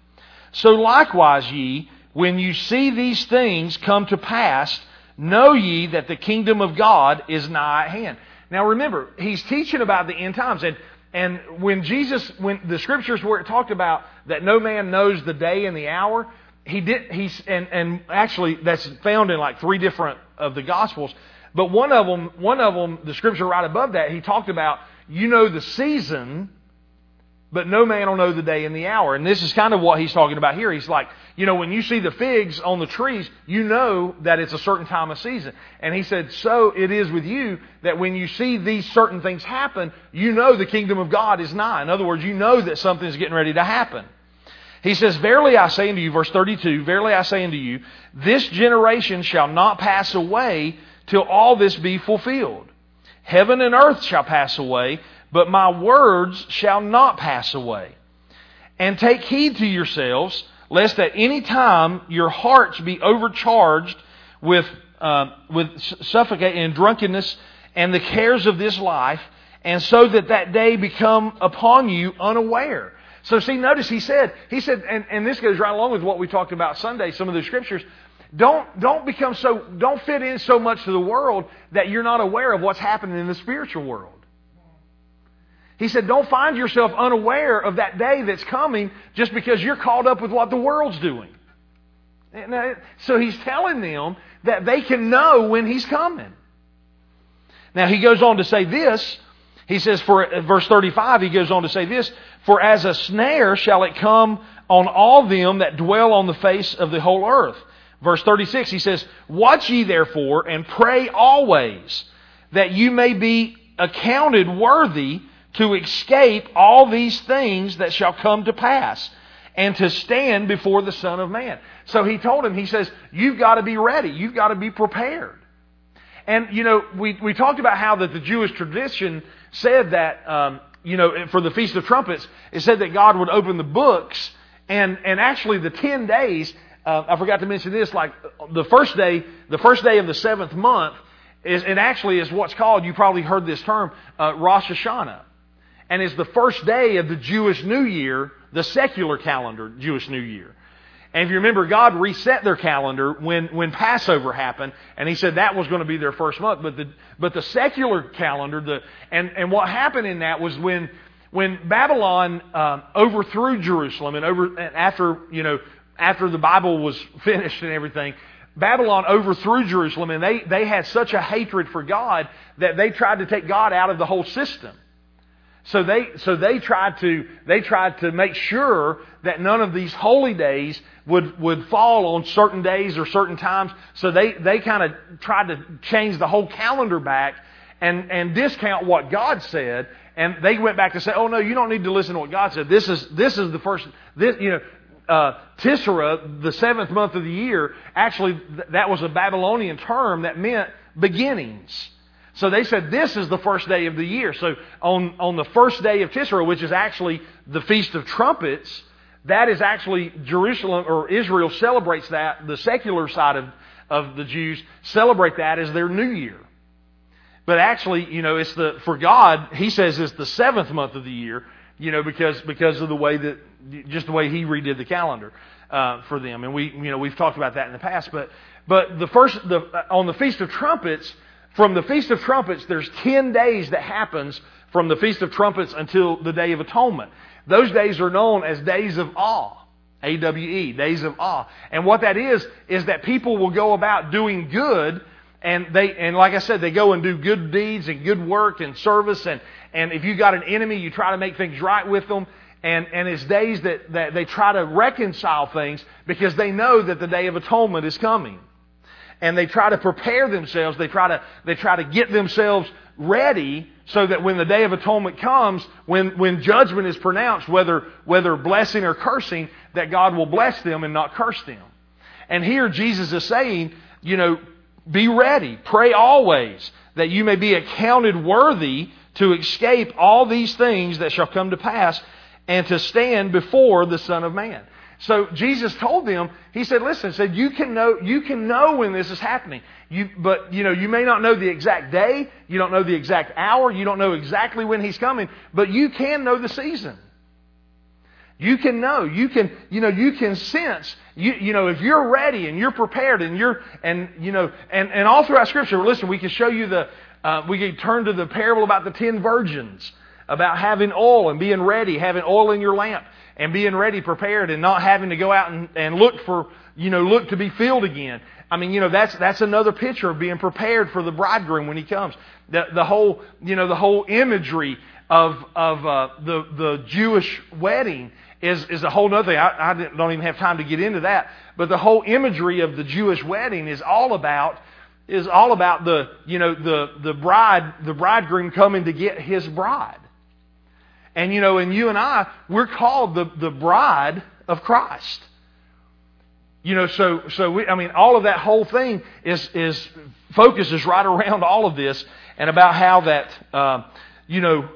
So likewise ye, when you see these things come to pass, know ye that the kingdom of God is nigh at hand. Now remember, he's teaching about the end times. And, and when Jesus, when the scriptures where it talked about that no man knows the day and the hour, he did, he's, and, and actually that's found in like three different of the gospels. But one of them, one of them, the scripture right above that, he talked about, you know the season but no man will know the day and the hour. And this is kind of what he's talking about here. He's like, you know, when you see the figs on the trees, you know that it's a certain time of season. And he said, so it is with you that when you see these certain things happen, you know the kingdom of God is nigh. In other words, you know that something is getting ready to happen. He says, Verily I say unto you, verse 32, Verily I say unto you, this generation shall not pass away till all this be fulfilled. Heaven and earth shall pass away, but my words shall not pass away. And take heed to yourselves, lest at any time your hearts be overcharged with, uh, with suffocating and drunkenness and the cares of this life, and so that that day become upon you unaware. So see, notice he said, he said, and, and this goes right along with what we talked about Sunday, some of the scriptures. Don't, don't become so, don't fit in so much to the world that you're not aware of what's happening in the spiritual world. He said, don't find yourself unaware of that day that's coming just because you're caught up with what the world's doing. Uh, so he's telling them that they can know when he's coming. Now he goes on to say this. He says, for uh, verse 35, he goes on to say this, For as a snare shall it come on all them that dwell on the face of the whole earth. Verse 36, he says, Watch ye therefore and pray always that you may be accounted worthy to escape all these things that shall come to pass and to stand before the Son of Man. So he told him, he says, you've got to be ready. You've got to be prepared. And, you know, we, we talked about how that the Jewish tradition said that, um, you know, for the Feast of Trumpets, it said that God would open the books and, and actually the 10 days, uh, I forgot to mention this, like the first day, the first day of the seventh month, is, it actually is what's called, you probably heard this term, uh, Rosh Hashanah and is the first day of the Jewish New Year, the secular calendar Jewish New Year. And if you remember, God reset their calendar when, when Passover happened, and He said that was going to be their first month. But the, but the secular calendar, the, and, and what happened in that was when, when Babylon um, overthrew Jerusalem, and over, and after, you know, after the Bible was finished and everything, Babylon overthrew Jerusalem, and they, they had such a hatred for God that they tried to take God out of the whole system. So they, so they tried to, they tried to make sure that none of these holy days would, would fall on certain days or certain times. So they, they kind of tried to change the whole calendar back and, and discount what God said. And they went back to say, oh no, you don't need to listen to what God said. This is, this is the first, this, you know, uh, Tisra, the seventh month of the year, actually that was a Babylonian term that meant beginnings. So they said this is the first day of the year. So on, on the first day of Tisra, which is actually the Feast of Trumpets, that is actually Jerusalem or Israel celebrates that. The secular side of, of the Jews celebrate that as their new year. But actually, you know, it's the, for God, He says it's the seventh month of the year, you know, because, because of the way that, just the way He redid the calendar, uh, for them. And we, you know, we've talked about that in the past. But, but the first, the, on the Feast of Trumpets, from the Feast of Trumpets, there's 10 days that happens from the Feast of Trumpets until the Day of Atonement. Those days are known as days of awe. A-W-E, days of awe. And what that is, is that people will go about doing good and they, and like I said, they go and do good deeds and good work and service and, and if you got an enemy, you try to make things right with them. And, and it's days that, that they try to reconcile things because they know that the Day of Atonement is coming and they try to prepare themselves. They try to, they try to get themselves ready so that when the day of atonement comes, when, when judgment is pronounced, whether, whether blessing or cursing, that God will bless them and not curse them. And here Jesus is saying, you know, be ready, pray always, that you may be accounted worthy to escape all these things that shall come to pass and to stand before the Son of Man. So Jesus told them, He said, listen, said, you can know, you can know when this is happening. You, but, you know, you may not know the exact day, you don't know the exact hour, you don't know exactly when He's coming, but you can know the season. You can know, you can, you know, you can sense, you, you know, if you're ready and you're prepared and you're, and, you know, and, and all throughout Scripture, listen, we can show you the, uh, we can turn to the parable about the ten virgins, about having oil and being ready, having oil in your lamp and being ready, prepared, and not having to go out and, and look for, you know, look to be filled again. I mean, you know, that's, that's another picture of being prepared for the bridegroom when he comes. The, the whole, you know, the whole imagery of, of uh, the, the Jewish wedding is, is a whole other thing. I, I don't even have time to get into that. But the whole imagery of the Jewish wedding is all about is all about the you know the the bride the bridegroom coming to get his bride. And you know, and you and I, we're called the, the bride of Christ. You know, so so we, I mean, all of that whole thing is is focuses right around all of this and about how that uh, you know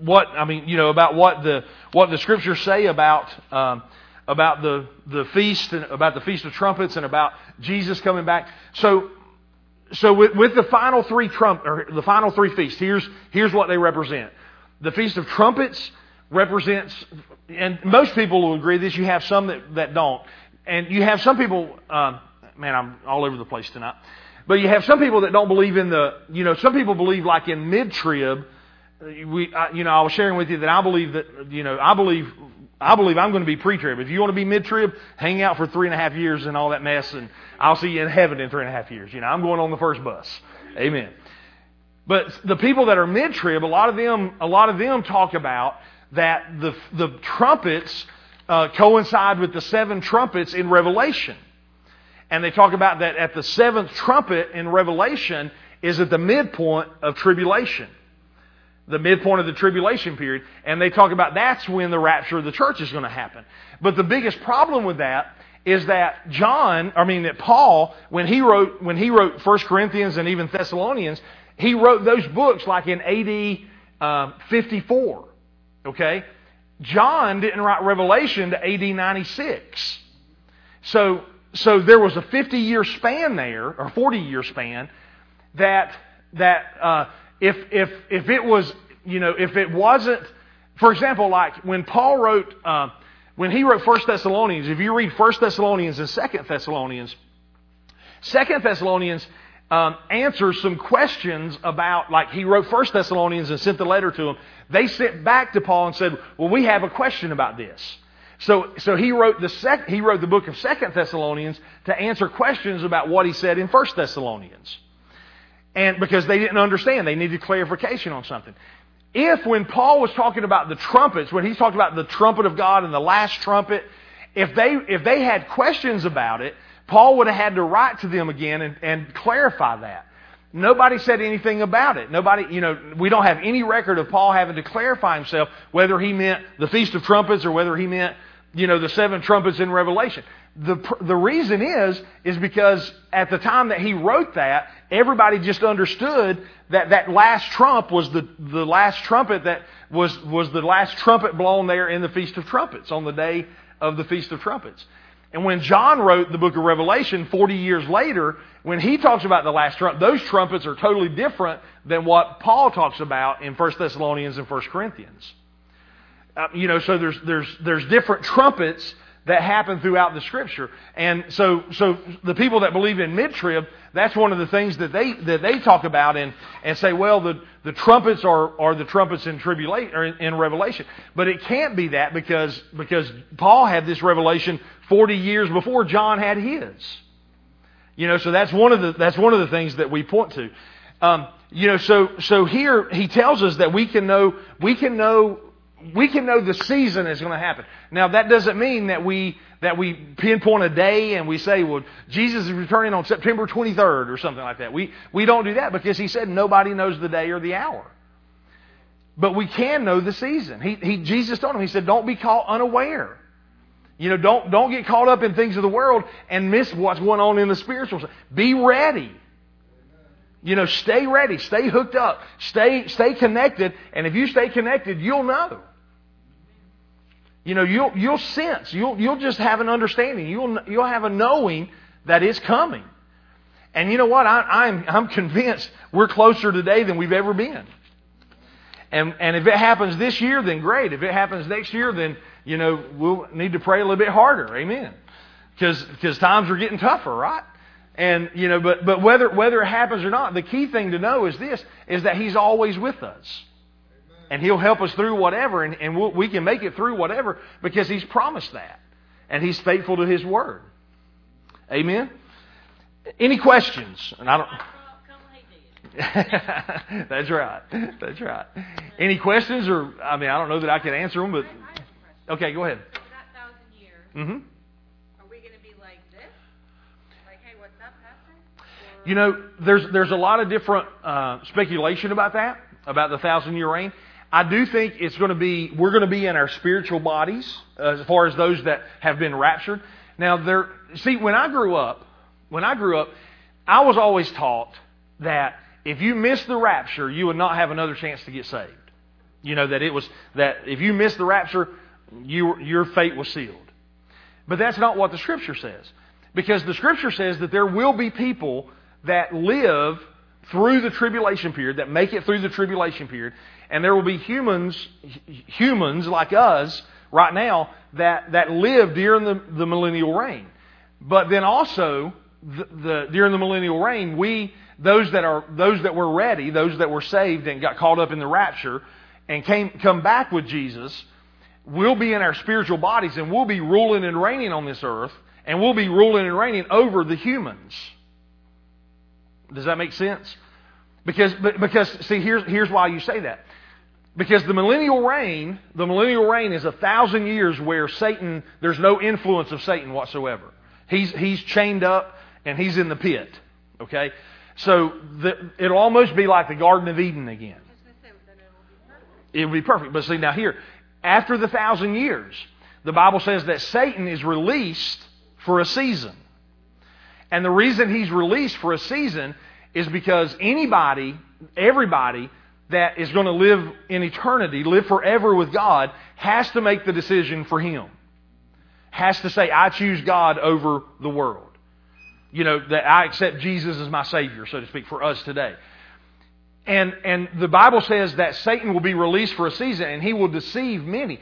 what I mean, you know about what the what the scriptures say about um, about the the feast and about the feast of trumpets and about Jesus coming back. So so with, with the final three trump or the final three feasts, here's here's what they represent. The Feast of Trumpets represents, and most people will agree this. You have some that, that don't, and you have some people. Uh, man, I'm all over the place tonight. But you have some people that don't believe in the. You know, some people believe like in mid trib. We, I, you know, I was sharing with you that I believe that. You know, I believe. I believe I'm going to be pre-trib. If you want to be mid-trib, hang out for three and a half years and all that mess, and I'll see you in heaven in three and a half years. You know, I'm going on the first bus. Amen. But the people that are mid-trib, a lot of them, a lot of them talk about that the, the trumpets uh, coincide with the seven trumpets in Revelation. And they talk about that at the seventh trumpet in Revelation is at the midpoint of tribulation. The midpoint of the tribulation period. And they talk about that's when the rapture of the church is going to happen. But the biggest problem with that is that John, I mean that Paul, when he wrote when he wrote 1 Corinthians and even Thessalonians, he wrote those books like in AD uh, 54. Okay? John didn't write Revelation to AD 96. So, so there was a 50 year span there, or 40 year span, that, that uh, if, if, if it was, you know, if it wasn't, for example, like when Paul wrote, uh, when he wrote First Thessalonians, if you read First Thessalonians and Second Thessalonians, Second Thessalonians um, answers some questions about, like he wrote First Thessalonians and sent the letter to them. They sent back to Paul and said, "Well, we have a question about this." So, so he wrote the sec- he wrote the book of Second Thessalonians to answer questions about what he said in First Thessalonians, and because they didn't understand, they needed clarification on something. If when Paul was talking about the trumpets, when he's talking about the trumpet of God and the last trumpet, if they if they had questions about it, Paul would have had to write to them again and, and clarify that. Nobody said anything about it. Nobody, you know, we don't have any record of Paul having to clarify himself whether he meant the Feast of Trumpets or whether he meant, you know, the seven trumpets in Revelation. The, the reason is, is because at the time that he wrote that, everybody just understood that that last trump was the, the last trumpet that was, was the last trumpet blown there in the Feast of Trumpets on the day of the Feast of Trumpets. And when John wrote the book of Revelation 40 years later, when he talks about the last trump, those trumpets are totally different than what Paul talks about in 1 Thessalonians and 1 Corinthians. Uh, you know, so there's, there's, there's different trumpets that happen throughout the scripture. And so, so the people that believe in mid-trib, that's one of the things that they, that they talk about and, and say, well, the, the trumpets are, are the trumpets in tribulation, or in, in Revelation. But it can't be that because, because Paul had this revelation 40 years before John had his. You know, so that's one of the, that's one of the things that we point to. Um, you know, so, so here he tells us that we can know, we can know, we can know the season is going to happen. Now that doesn't mean that we, that we pinpoint a day and we say, well, Jesus is returning on September 23rd or something like that. We, we don't do that because he said nobody knows the day or the hour. But we can know the season. He, he, Jesus told him, he said, don't be caught unaware. You know, don't, don't get caught up in things of the world and miss what's going on in the spiritual. Be ready. You know, stay ready, stay hooked up, stay stay connected, and if you stay connected, you'll know. You know, you'll you'll sense, you'll you'll just have an understanding, you'll you'll have a knowing that it's coming. And you know what? I, I'm I'm convinced we're closer today than we've ever been. And and if it happens this year, then great. If it happens next year, then you know we'll need to pray a little bit harder. Amen. Because because times are getting tougher, right? And you know, but but whether whether it happens or not, the key thing to know is this: is that He's always with us, and He'll help us through whatever, and, and we'll, we can make it through whatever because He's promised that, and He's faithful to His word. Amen. Any questions? And I don't. That's right. That's right. Any questions, or I mean, I don't know that I can answer them, but okay, go ahead. Over You know, there's there's a lot of different uh, speculation about that, about the thousand year reign. I do think it's going to be we're going to be in our spiritual bodies as far as those that have been raptured. Now, there. See, when I grew up, when I grew up, I was always taught that if you miss the rapture, you would not have another chance to get saved. You know that it was that if you miss the rapture, you, your fate was sealed. But that's not what the Scripture says. Because the Scripture says that there will be people that live through the tribulation period, that make it through the tribulation period, and there will be humans, humans like us right now, that, that live during the, the millennial reign. But then also, the, the, during the millennial reign, we, those that are, those that were ready, those that were saved and got caught up in the rapture, and came, come back with Jesus, we'll be in our spiritual bodies and we'll be ruling and reigning on this earth and we'll be ruling and reigning over the humans. Does that make sense? Because, because see, here's, here's why you say that. Because the millennial reign, the millennial reign is a thousand years where Satan, there's no influence of Satan whatsoever. He's, he's chained up and he's in the pit. Okay? So the, it'll almost be like the Garden of Eden again. It would be perfect. But see, now here, after the thousand years, the Bible says that Satan is released for a season. And the reason he's released for a season is because anybody, everybody that is going to live in eternity, live forever with God, has to make the decision for him. Has to say, I choose God over the world. You know, that I accept Jesus as my Savior, so to speak, for us today. And, and the Bible says that Satan will be released for a season and he will deceive many.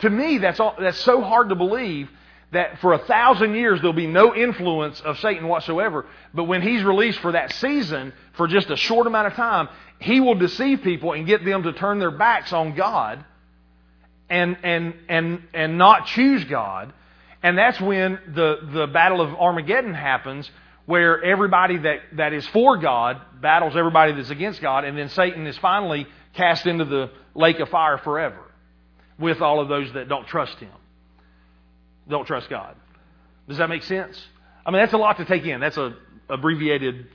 To me, that's, all, that's so hard to believe that for a thousand years there'll be no influence of Satan whatsoever. But when he's released for that season, for just a short amount of time, he will deceive people and get them to turn their backs on God and, and, and, and not choose God. And that's when the, the battle of Armageddon happens, where everybody that, that is for God battles everybody that's against God, and then Satan is finally cast into the lake of fire forever with all of those that don't trust him, don't trust God. Does that make sense? I mean, that's a lot to take in. That's a abbreviated.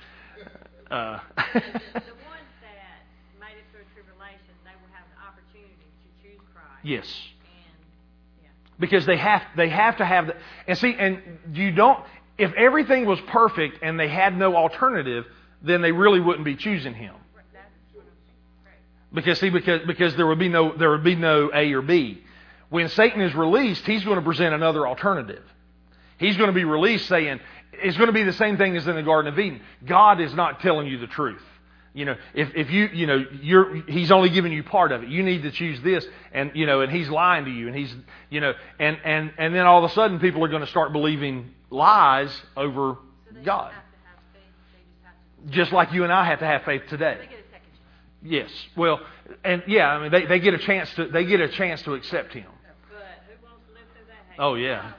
Uh, The ones that made it through tribulation, they will have the opportunity to choose Christ. yes. And, yeah. because they have they have to have the and see and you don't if everything was perfect and they had no alternative then they really wouldn't be choosing him That's what I'm. Right. because see because because there would be no there would be no A or B when Satan is released he's going to present another alternative he's going to be released saying it's going to be the same thing as in the Garden of Eden God is not telling you the truth you know, if, if you, you know, you're, he's only giving you part of it. You need to choose this, and you know, and he's lying to you, and he's, you know, and and and then all of a sudden, people are going to start believing lies over So God, have have just have to. just like you and I have to have faith today. They get a second chance. Yes, well, and yeah, I mean, they, they get a chance to they get a chance to accept him. End oh, yeah. Um,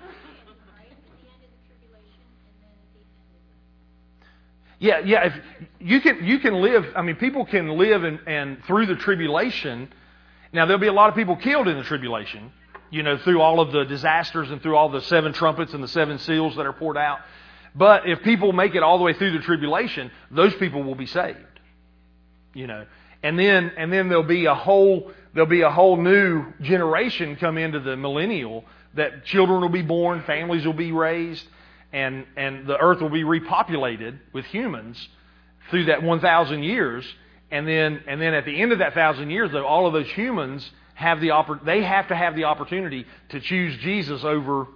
yeah, yeah. If you can you can live, I mean, people can live and and through the tribulation. Now there'll be a lot of people killed in the tribulation, you know, through all of the disasters and through all the seven trumpets and the seven seals that are poured out. But if people make it all the way through the tribulation, those people will be saved. You know. And then and then there'll be a whole there'll be a whole new generation come into the millennial that children will be born, families will be raised, and and the earth will be repopulated with humans through that 1,000 years, and then and then at the end of that thousand years, though, all of those humans have the oppor- they have to have the opportunity to choose Jesus over,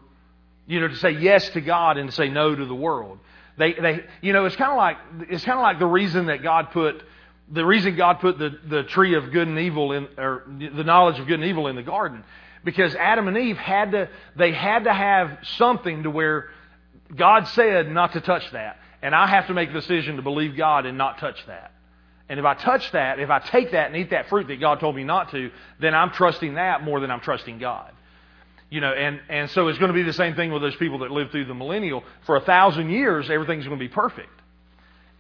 you know, to say yes to God and to say no to the world. They they you know it's kind of like it's kind of like the reason that God put the reason God put the, the tree of good and evil in or the knowledge of good and evil in the garden because Adam and Eve had to they had to have something to where God said not to touch that and I have to make a decision to believe God and not touch that. And if I touch that, if I take that and eat that fruit that God told me not to, then I'm trusting that more than I'm trusting God. You know, and, and so it's going to be the same thing with those people that live through the millennial. For a thousand years, everything's going to be perfect.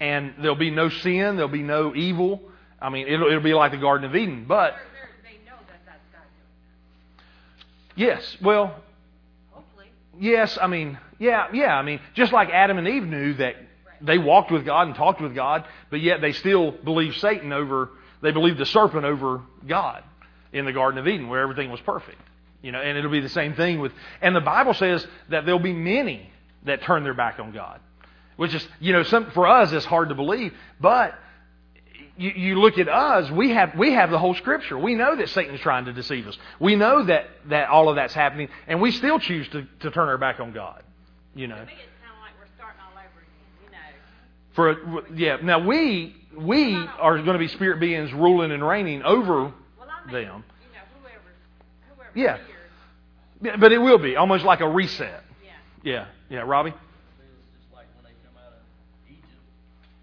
And there'll be no sin, there'll be no evil. I mean, it'll, it'll be like the Garden of Eden. But, They're, they're, they know that that's God doing yes, well. Hopefully. yes, I mean, yeah, yeah, I mean, just like Adam and Eve knew that they walked with God and talked with God, but yet they still believed Satan over, they believed the serpent over God in the Garden of Eden where everything was perfect. You know, and it'll be the same thing with, and the Bible says that there'll be many that turn their back on God. Which is, you know, some, for us it's hard to believe, but you, you look at us, we have, we have the whole scripture. We know that Satan's trying to deceive us. We know that, that all of that's happening, and we still choose to, to turn our back on God. You know. To me, it sounds like we're starting all over again, you know. For yeah, now we we are going to be spirit beings ruling and reigning over Well, I mean, them. you know, whoever's Yeah. Yeah, But it will be almost like a reset. yeah. Yeah, yeah, Robbie. It was just like when they come out of Egypt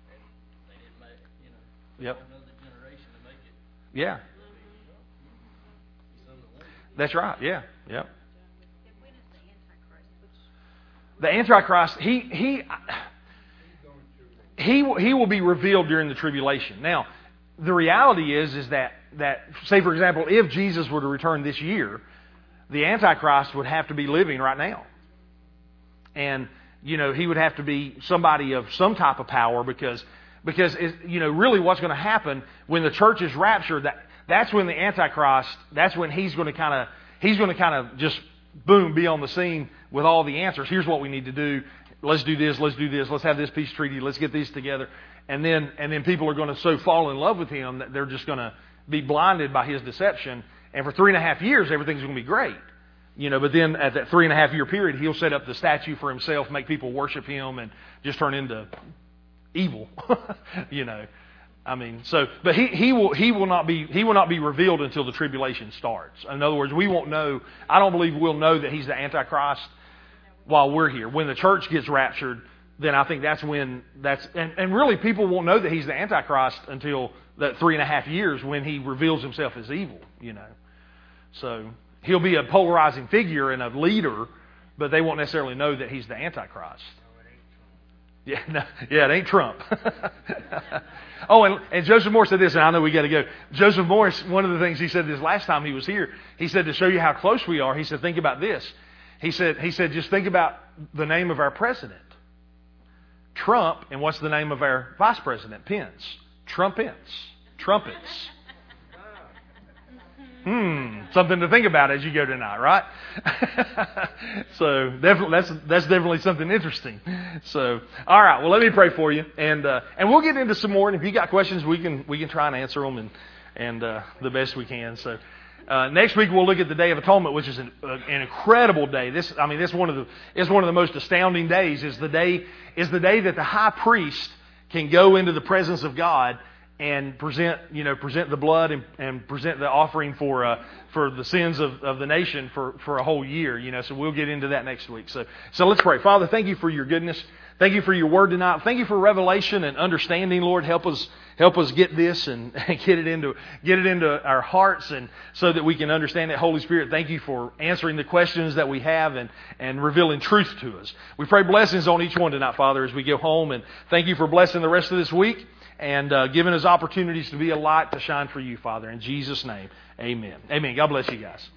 and they didn't make, you know, Yep. another generation to make it. Yeah, Be some that won't. that's right. Yeah, yeah. And when is the Antichrist, which, The Antichrist, he he he will- he will be revealed during the tribulation. Now, the reality is is that that say for example, if Jesus were to return this year, the Antichrist would have to be living right now, and you know he would have to be somebody of some type of power because because you know really what's going to happen when the church is raptured that that's when the Antichrist that's when he's going to kind of he's going to kind of just boom be on the scene with all the answers. Here's what we need to do. Let's do this. Let's do this. Let's have this peace treaty. Let's get these together. And then and then people are going to so fall in love with him that they're just going to be blinded by his deception. And for three and a half years, everything's going to be great. You know, but then at that three and a half year period, he'll set up the statue for himself, make people worship him, and just turn into evil. you know, I mean, so but he he will he will not be he will not be revealed until the tribulation starts. In other words, we won't know. I don't believe we'll know that he's the Antichrist while we're here. When the church gets raptured, then I think that's when that's and, and really people won't know that he's the Antichrist until that three and a half years when he reveals himself as evil. You know, so he'll be a polarizing figure and a leader, but they won't necessarily know that he's the Antichrist. Yeah, no, yeah, it ain't Trump. oh, and, and Joseph Moore said this, and I know we got to go. Joseph Morris, one of the things he said this last time he was here, he said to show you how close we are. He said, think about this. He said, he said, just think about the name of our president, Trump, and what's the name of our vice president, Pence, Trumpets, trumpets. Hmm, something to think about as you go tonight, right? so definitely, that's that's definitely something interesting. So, all right, well, let me pray for you, and uh, and we'll get into some more. And if you got questions, we can we can try and answer them, and and uh, the best we can. So. Uh, next week we'll look at the Day of Atonement, which is an, uh, an incredible day. This, I mean, this one of the is one of the most astounding days. Is the day is the day that the high priest can go into the presence of God and present, you know, present the blood and, and present the offering for uh, for the sins of, of the nation for, for a whole year. You know, so we'll get into that next week. So so let's pray. Father, thank you for your goodness. Thank you for your word tonight. Thank you for revelation and understanding, Lord. Help us help us get this and, and get it into get it into our hearts and so that we can understand it. Holy Spirit, thank you for answering the questions that we have and, and revealing truth to us. We pray blessings on each one tonight, Father, as we go home and thank you for blessing the rest of this week and uh, giving us opportunities to be a light to shine for you, Father. In Jesus' name, amen. Amen. God bless you guys.